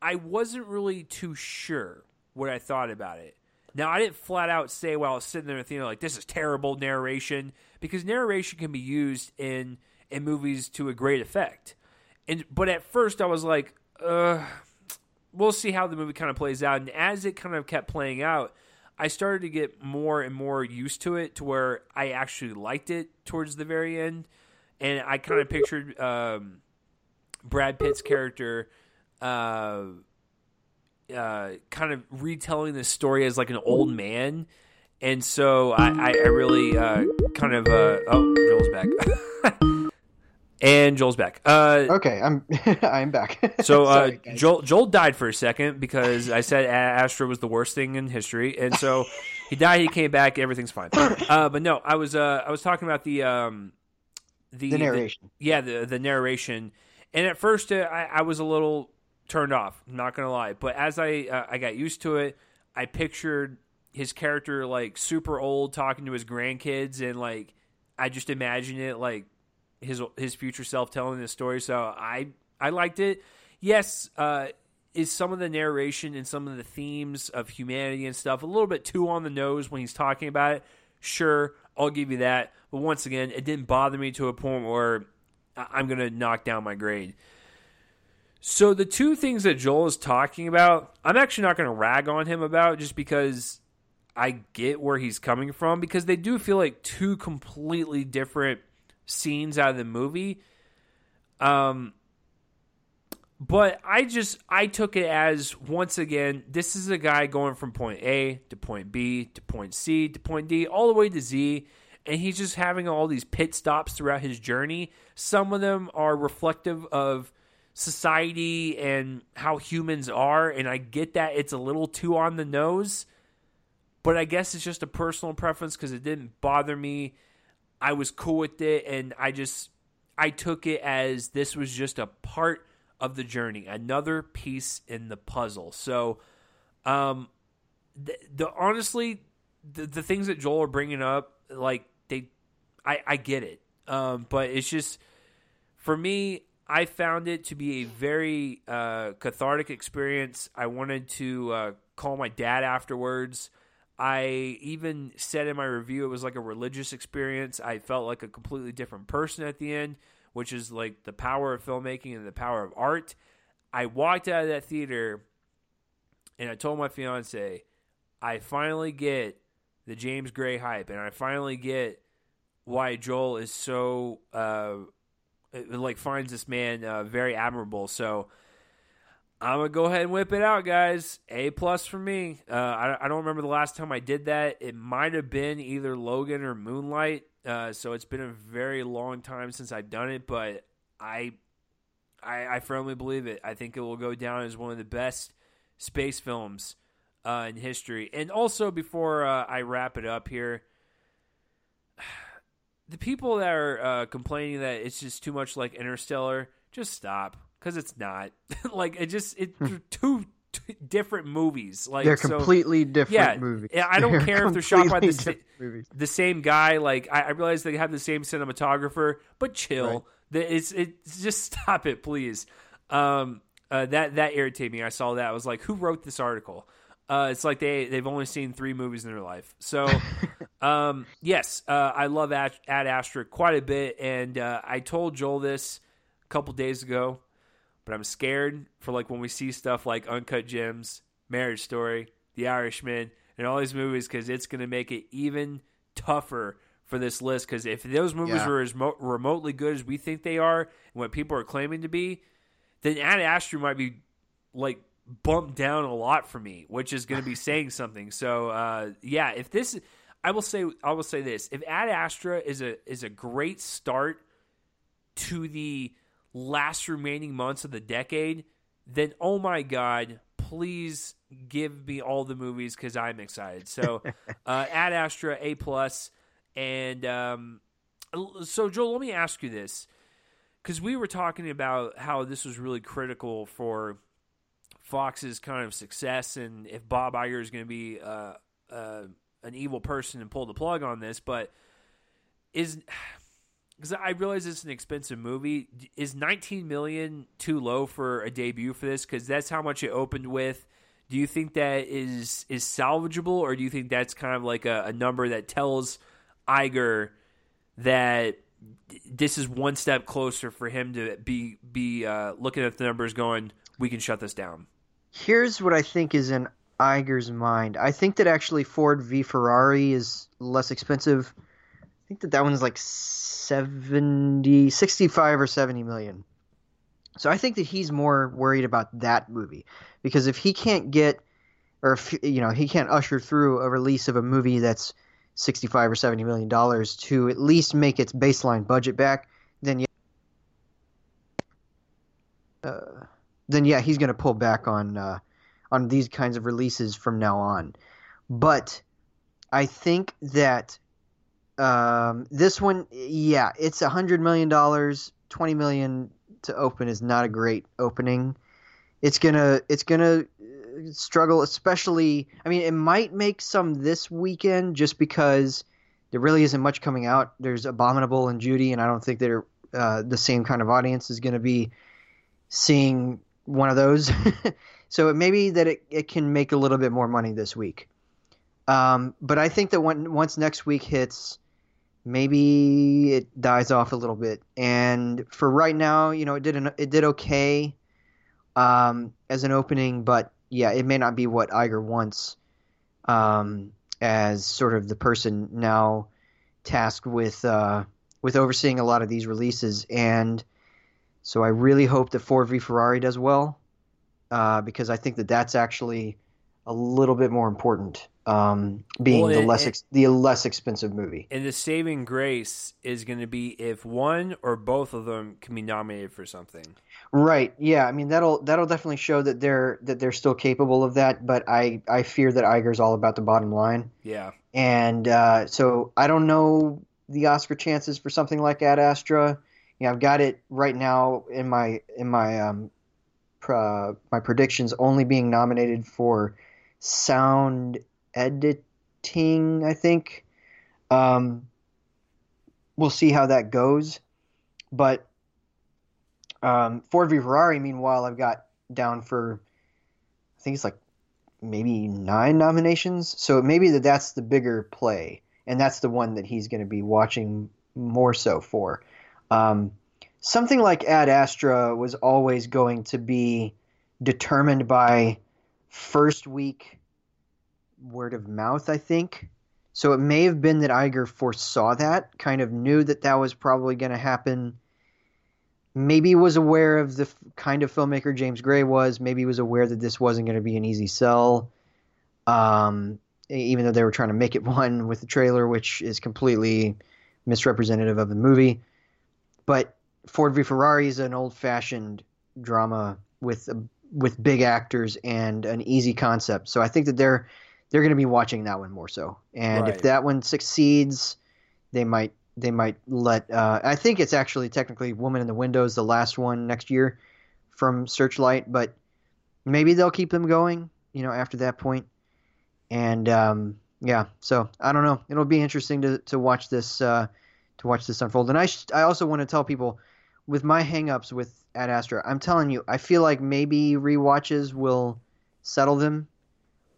I wasn't really too sure what I thought about it. Now, I didn't flat out say while I was sitting there thinking like this is terrible narration because narration can be used in in movies to a great effect. And but at first I was like, uh, we'll see how the movie kind of plays out. And as it kind of kept playing out, I started to get more and more used to it to where I actually liked it towards the very end. And I kind of pictured um, Brad Pitt's character uh, uh, kind of retelling this story as like an old man. And so I, I, I really uh, kind of uh, oh Joel's back, and Joel's back. Uh, okay, I'm I'm back. so uh, Sorry, Joel Joel died for a second because I said Astro was the worst thing in history, and so he died. He came back. Everything's fine. Uh, but no, I was uh, I was talking about the um, the, the narration. The, yeah, the the narration. And at first, uh, I, I was a little turned off. I'm not gonna lie, but as I uh, I got used to it, I pictured his character like super old talking to his grandkids, and like I just imagined it like his his future self telling this story. So I I liked it. Yes, uh, is some of the narration and some of the themes of humanity and stuff a little bit too on the nose when he's talking about it. Sure, I'll give you that. But once again, it didn't bother me to a point where I'm to knock down my grade. So the two things that Joel is talking about, I'm actually not going to rag on him about just because I get where he's coming from because they do feel like two completely different scenes out of the movie. Um but I just I took it as once again this is a guy going from point A to point B to point C to point D all the way to Z and he's just having all these pit stops throughout his journey. Some of them are reflective of society and how humans are. And I get that it's a little too on the nose, but I guess it's just a personal preference because it didn't bother me. I was cool with it, and I just I took it as this was just a part of the journey, another piece in the puzzle. So, um, the, the honestly, the, the things that Joel are bringing up, like they, I I get it, um, but it's just for me, I found it to be a very uh, cathartic experience. I wanted to uh, call my dad afterwards. I even said in my review it was like a religious experience. I felt like a completely different person at the end, which is like the power of filmmaking and the power of art. I walked out of that theater and I told my fiance, I finally get the James Gray hype, and I finally get why Joel is so uh, like finds this man uh, very admirable. So I'm gonna go ahead and whip it out, guys. A plus for me. Uh, I, I, don't remember the last time I did that. It might have been either Logan or Moonlight. Uh, so it's been a very long time since I've done it, but I, I, I firmly believe it. I think it will go down as one of the best space films uh, in history. And also, before uh, I wrap it up here, the people that are uh, complaining that it's just too much like Interstellar, just stop because it's not. like it just it's hmm. two, two different movies. Like they're completely so, different yeah, movies. I don't they're care if they're shot by the, sa- the same guy. Like I, I, realize they have the same cinematographer, but chill. Right. It's it's just stop it, please. Um, uh, that that irritated me. I saw that. I was like, who wrote this article? Uh, it's like they they've only seen three movies in their life. So, um, yes, uh, I love Ad, Ad Astra quite a bit, and uh, I told Joel this a couple days ago, but I'm scared for like when we see stuff like Uncut Gems, Marriage Story, The Irishman, and all these movies because it's going to make it even tougher for this list. Because if those movies yeah. were as mo- remotely good as we think they are, and what people are claiming to be, then Ad Astra might be like bumped down a lot for me, which is going to be saying something. So uh, yeah, if this, I will say, I will say this: if Ad Astra is a is a great start to the last remaining months of the decade, then oh my god, please give me all the movies because I'm excited. So uh, Ad Astra A plus, and um, so Joel, let me ask you this. Because we were talking about how this was really critical for Fox's kind of success and if Bob Iger is going to be uh, uh, an evil person and pull the plug on this, but is because I realize it's an expensive movie. Is 19 million too low for a debut for this? Because that's how much it opened with. Do you think that is is salvageable, or do you think that's kind of like a, a number that tells Iger that this is one step closer for him to be be uh, looking at the numbers, going, we can shut this down? Here's what I think is in Iger's mind. I think that actually Ford v Ferrari is less expensive. I think that that one's like 70, 65 or 70 million. So I think that he's more worried about that movie because if he can't get or if you know he can't usher through a release of a movie that's 65 or 70 million dollars to at least make its baseline budget back, then yeah. Uh, then yeah, he's going to pull back on uh, on these kinds of releases from now on. But I think that um, this one, yeah, it's a hundred million dollars. Twenty million to open is not a great opening. It's gonna it's gonna uh, struggle, especially. I mean, it might make some this weekend just because there really isn't much coming out. There's Abominable and Judy, and I don't think they're uh, the same kind of audience is going to be seeing one of those. so it may be that it, it can make a little bit more money this week. Um, but I think that when, once next week hits, maybe it dies off a little bit. And for right now, you know, it did an, it did okay um, as an opening, but yeah, it may not be what Iger wants um, as sort of the person now tasked with uh, with overseeing a lot of these releases and so I really hope that Ford v Ferrari does well uh, because I think that that's actually a little bit more important, um, being well, the less ex- the less expensive movie. And the saving grace is going to be if one or both of them can be nominated for something. Right. Yeah. I mean that'll that'll definitely show that they're that they're still capable of that. But I I fear that Iger's all about the bottom line. Yeah. And uh, so I don't know the Oscar chances for something like Ad Astra you know, I've got it right now in my in my um, uh, my predictions only being nominated for sound editing. I think. Um, we'll see how that goes, but um, Ford v Ferrari. Meanwhile, I've got down for I think it's like maybe nine nominations. So maybe that that's the bigger play, and that's the one that he's going to be watching more so for. Um, something like Ad Astra was always going to be determined by first week word of mouth, I think. So it may have been that Iger foresaw that, kind of knew that that was probably going to happen. Maybe was aware of the f- kind of filmmaker James Gray was. Maybe was aware that this wasn't going to be an easy sell. Um, even though they were trying to make it one with the trailer, which is completely misrepresentative of the movie. But Ford v Ferrari is an old-fashioned drama with with big actors and an easy concept. So I think that they're they're going to be watching that one more so. And Right. if that one succeeds, they might they might let. Uh, I think it's actually technically Woman in the Windows, the last one next year from Searchlight, but maybe they'll keep them going. You know, after that point. And um, yeah, so I don't know. It'll be interesting to to watch this uh, to watch this unfold. And I sh- I also want to tell people with my hangups with Ad Astra, I'm telling you, I feel like maybe rewatches will settle them.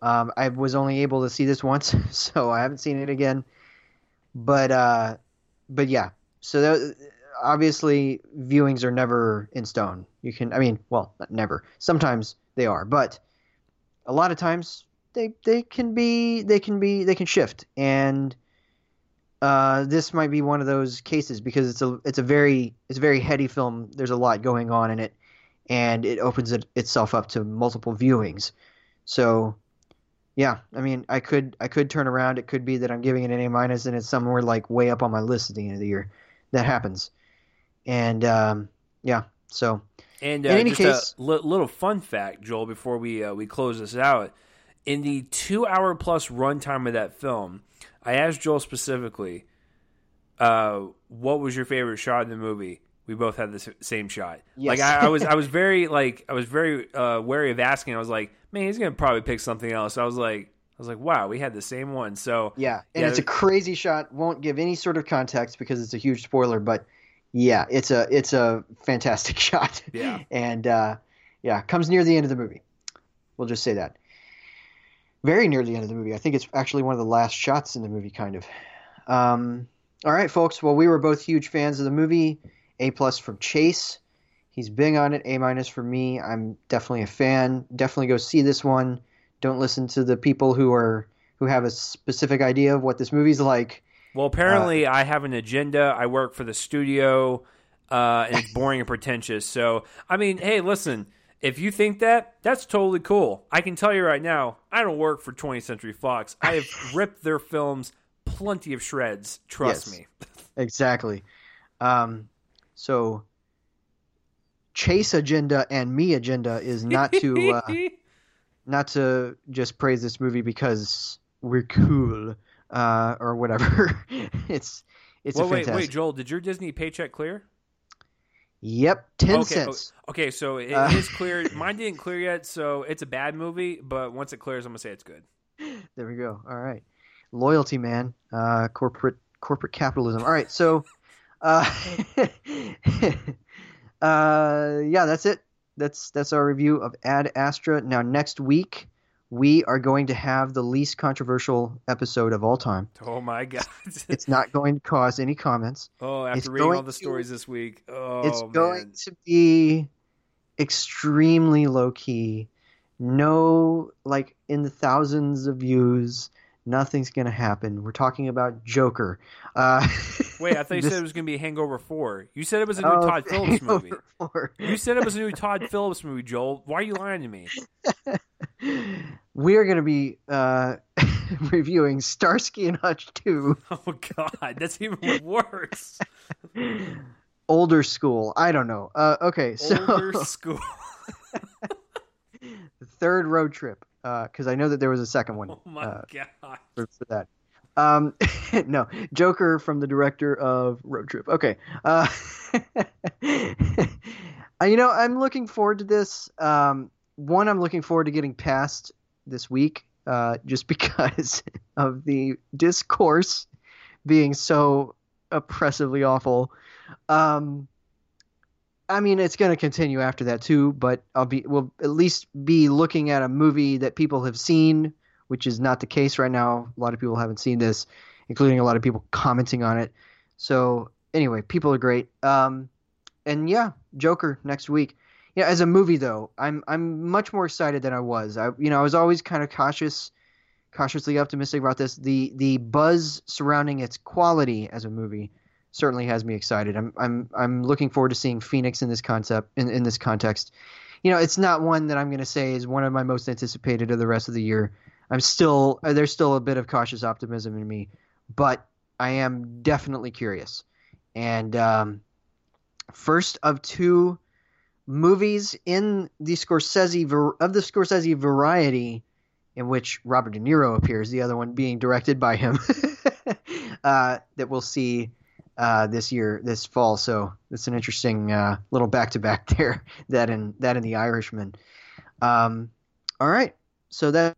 Um, I was only able to see this once, so I haven't seen it again. But uh, but yeah, so obviously viewings are never in stone. You can, I mean, well, never. Sometimes they are, but a lot of times they they can be they can be they can shift and uh, this might be one of those cases because it's a it's a very it's a very heady film. There's a lot going on in it, and it opens it, itself up to multiple viewings. So, yeah, I mean, I could I could turn around. It could be that I'm giving it an A minus, and it's somewhere like way up on my list at the end of the year. That happens, and um, yeah, so And uh, In any case- a little fun fact, Joel, before we uh, we close this out, in the two hour plus runtime of that film, I asked Joel specifically, uh, "What was your favorite shot in the movie?" We both had the same shot. Yes. Like I, I was, I was very like I was very uh, wary of asking. I was like, "Man, he's gonna probably pick something else." I was like, I was like, "Wow, we had the same one." So Yeah, and Yeah, it's a crazy shot. Won't give any sort of context because it's a huge spoiler. But yeah, it's a it's a fantastic shot. Yeah. and uh, yeah, comes near the end of the movie. We'll just say that. Very near the end of the movie. I think it's actually one of the last shots in the movie, kind of. Um, all right, folks. Well, we were both huge fans of the movie. A plus from Chase. He's big on it. A minus for me. I'm definitely a fan. Definitely go see this one. Don't listen to the people who are who have a specific idea of what this movie's like. Well, apparently, I have an agenda. I work for the studio, uh, and it's boring and pretentious. So, I mean, hey, listen, if you think that, that's totally cool. I can tell you right now, I don't work for 20th Century Fox. I have ripped their films plenty of shreds. Trust Yes. me. Exactly. Um, so Chase agenda and me agenda is not to uh, not to just praise this movie because we're cool uh, or whatever. it's it's well, wait, fantastic. wait, Joel, did your Disney paycheck clear? Yep, ten okay, cents. okay, so it Uh, is clear. Mine didn't clear yet, so it's a bad movie. But once it clears, I'm gonna say it's good. There we go. All right, loyalty, man. Uh, corporate corporate capitalism. All right, so, uh, uh, yeah, that's it. That's that's our review of Ad Astra. Now, next week we are going to have the least controversial episode of all time. Oh my god! It's not going to cause any comments. oh, after it's reading all the to- stories this week, oh it's man. going to be extremely low key. No, like in the thousands of views. Nothing's gonna happen. We're talking about Joker. Uh, Wait, I thought you this- said it was going to be Hangover 4. You said it was a new Oh, Todd Phillips movie. Four. You said it was a new Todd Phillips movie, Joel. Why are you lying to me? we are going to be uh, reviewing Starsky and Hutch 2, Oh, God. That's even worse. Older School. I don't know. Uh, okay, so Older school. the third road trip, because I know that there was a second one Oh, my uh, God. for, for that. Um, no, Joker from the director of Road Trip. Okay. Uh, uh, you know, I'm looking forward to this. Um, one, I'm looking forward to getting past this week, uh, just because of the discourse being so oppressively awful. Um, I mean, it's going to continue after that too, but I'll be we'll at least be looking at a movie that people have seen, which is not the case right now. A lot of people haven't seen this, including a lot of people commenting on it. So anyway, people are great. Um, and yeah, Joker next week. Yeah, as a movie though, I'm I'm much more excited than I was. I you know I was always kind of cautious, cautiously optimistic about this. The the buzz surrounding its quality as a movie certainly has me excited. I'm I'm I'm looking forward to seeing Phoenix in this concept in, in this context. You know, it's not one that I'm going to say is one of my most anticipated of the rest of the year. I'm still there's still a bit of cautious optimism in me, but I am definitely curious. And um, first of two movies in the Scorsese of the Scorsese variety in which Robert De Niro appears, the other one being directed by him, uh, that we'll see uh, this year, this fall. So it's an interesting uh, little back to back there. That and that and The Irishman. Um, all right, so that.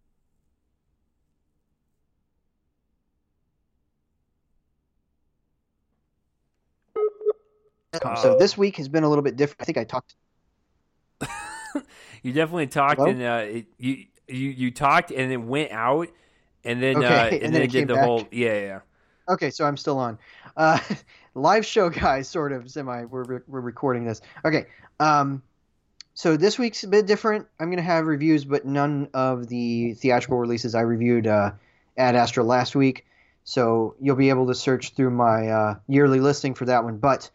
So this week has been a little bit different. I think I talked you definitely talked Hello? and uh, it, you you you talked and it went out and then okay, uh, and, and, then, it did the back. whole yeah yeah. Okay, so I'm still on. Uh, live show guys, sort of semi. We're we're recording this. Okay. Um, so this week's a bit different. I'm gonna have reviews, but none of the theatrical releases I reviewed uh, Ad Astra last week. So you'll be able to search through my uh, yearly listing for that one. But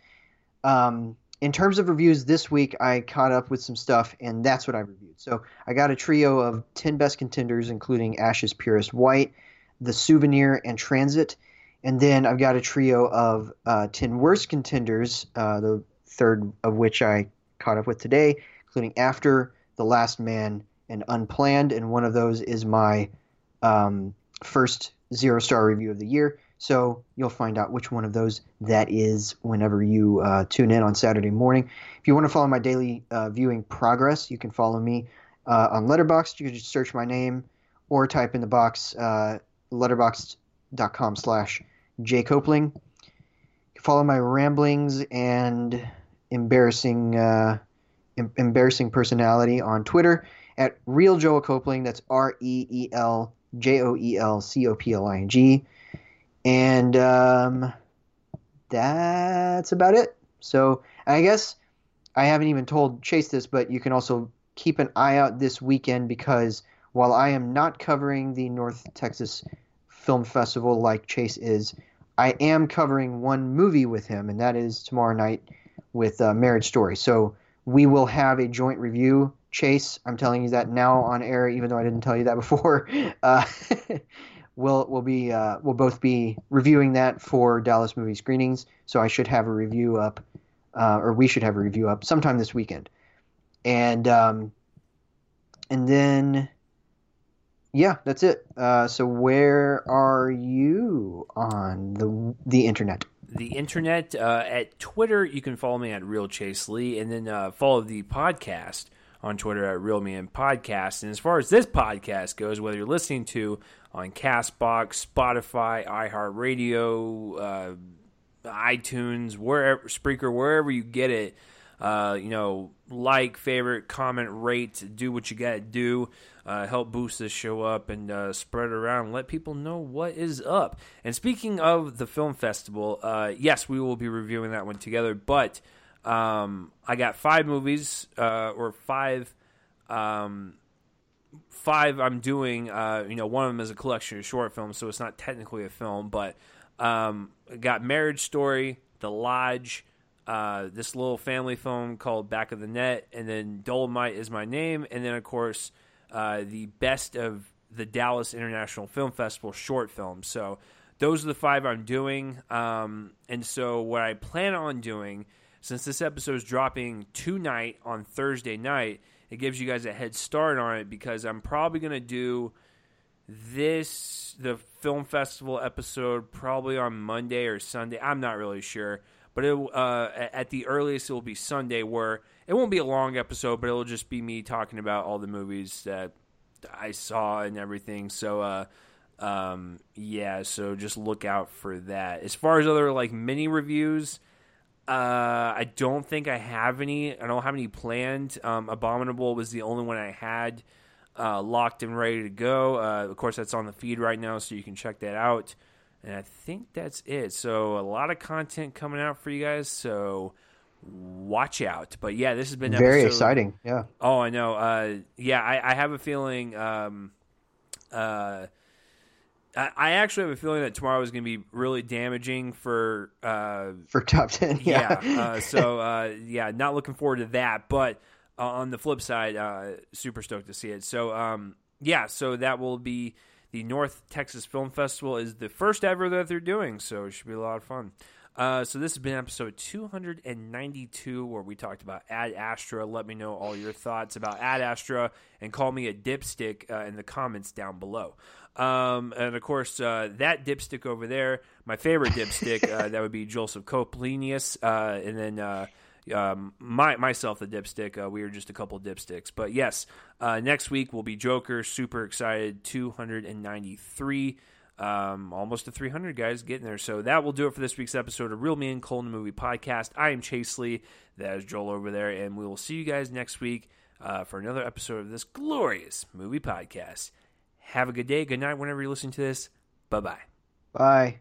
um, in terms of reviews this week, I caught up with some stuff, and that's what I reviewed. So I got a trio of 10 best contenders, including Ash Is Purest White, The Souvenir, and Transit. And then I've got a trio of uh, 10 worst contenders, uh, the third of which I caught up with today, including After, The Last Man, and Unplanned. And one of those is my um, first zero star review of the year. So you'll find out which one of those that is whenever you uh, tune in on Saturday morning. If you want to follow my daily uh, viewing progress, you can follow me uh, on Letterboxd. You can just search my name or type in the box uh, letterboxd.com slash jcopling. Follow my ramblings and embarrassing uh, em- embarrassing personality on Twitter at Real Joel Copling. That's R E E L J O E L C O P L I N G. And um, that's about it. So I guess I haven't even told Chase this, but you can also keep an eye out this weekend because while I am not covering the North Texas Film Festival like Chase is, I am covering one movie with him, and that is tomorrow night with uh, Marriage Story. So we will have a joint review. Chase, I'm telling you that now on air, even though I didn't tell you that before. Uh, we'll we'll be uh, we'll both be reviewing that for Dallas movie screenings. So I should have a review up, uh, or we should have a review up sometime this weekend, and um, and then yeah, that's it. Uh, so where are you on the the internet? The internet uh, at Twitter, you can follow me at Real Chase Lee, and then uh, follow the podcast on Twitter at Real Me and Podcast. And as far as this podcast goes, whether you're listening to on Castbox, Spotify, iHeartRadio, uh, iTunes, wherever Spreaker, wherever you get it. Uh, you know, like, favorite, comment, rate, do what you got to do. Uh, help boost this show up and uh, spread it around. Let people know what is up. And speaking of the film festival, uh, yes, we will be reviewing that one together. But um, I got five movies uh, or five um, five I'm doing, uh, you know, one of them is a collection of short films, so it's not technically a film, but um, got Marriage Story, The Lodge, uh, this little family film called Back of the Net, and then Dolemite is my name, and then of course uh, the best of the Dallas International Film Festival short films. So those are the five I'm doing, um, and so what I plan on doing, since this episode is dropping tonight on Thursday night it gives you guys a head start on it because I'm probably to do this the film festival episode probably on Monday or Sunday. I'm not really sure, but it, uh, at the earliest it will be Sunday. Where it won't be a long episode, but it'll just be me talking about all the movies that I saw and everything. So, uh, um, yeah, so just look out for that. As far as other like mini reviews, uh, I don't think I have any. I don't have any planned. Um, Abominable was the only one I had uh, locked and ready to go. Uh, of course, that's on the feed right now, so you can check that out. And I think that's it. So a lot of content coming out for you guys. So watch out. But yeah, this has been very episode- exciting. Yeah. Oh, I know. Uh, yeah, I, I have a feeling. Um, uh, I, I actually have a feeling that tomorrow is going to be really damaging for. Uh, For top ten. yeah. Yeah. uh, so uh, yeah, not looking forward to that. But uh, on the flip side, uh, super stoked to see it. So um, yeah, so that will be the North Texas Film Festival is the first ever that they're doing. So it should be a lot of fun. Uh, so this has been episode 292 where we talked about Ad Astra. Let me know all your thoughts about Ad Astra and call me a dipstick uh, in the comments down below. Um, and of course, uh, that dipstick over there, my favorite dipstick, uh, that would be Joseph Coplenius, uh, and then uh, um, my myself the dipstick. Uh, we are just a couple dipsticks, but yes, uh, next week will be Joker. Super excited. 293 um, almost to 300 guys getting there. So that will do it for this week's episode of Real Man Colton Movie Podcast. I am Chase Lee. That is Joel over there, and we will see you guys next week uh, for another episode of this glorious movie podcast. Have a good day, good night, whenever you listen to this. Bye bye. Bye.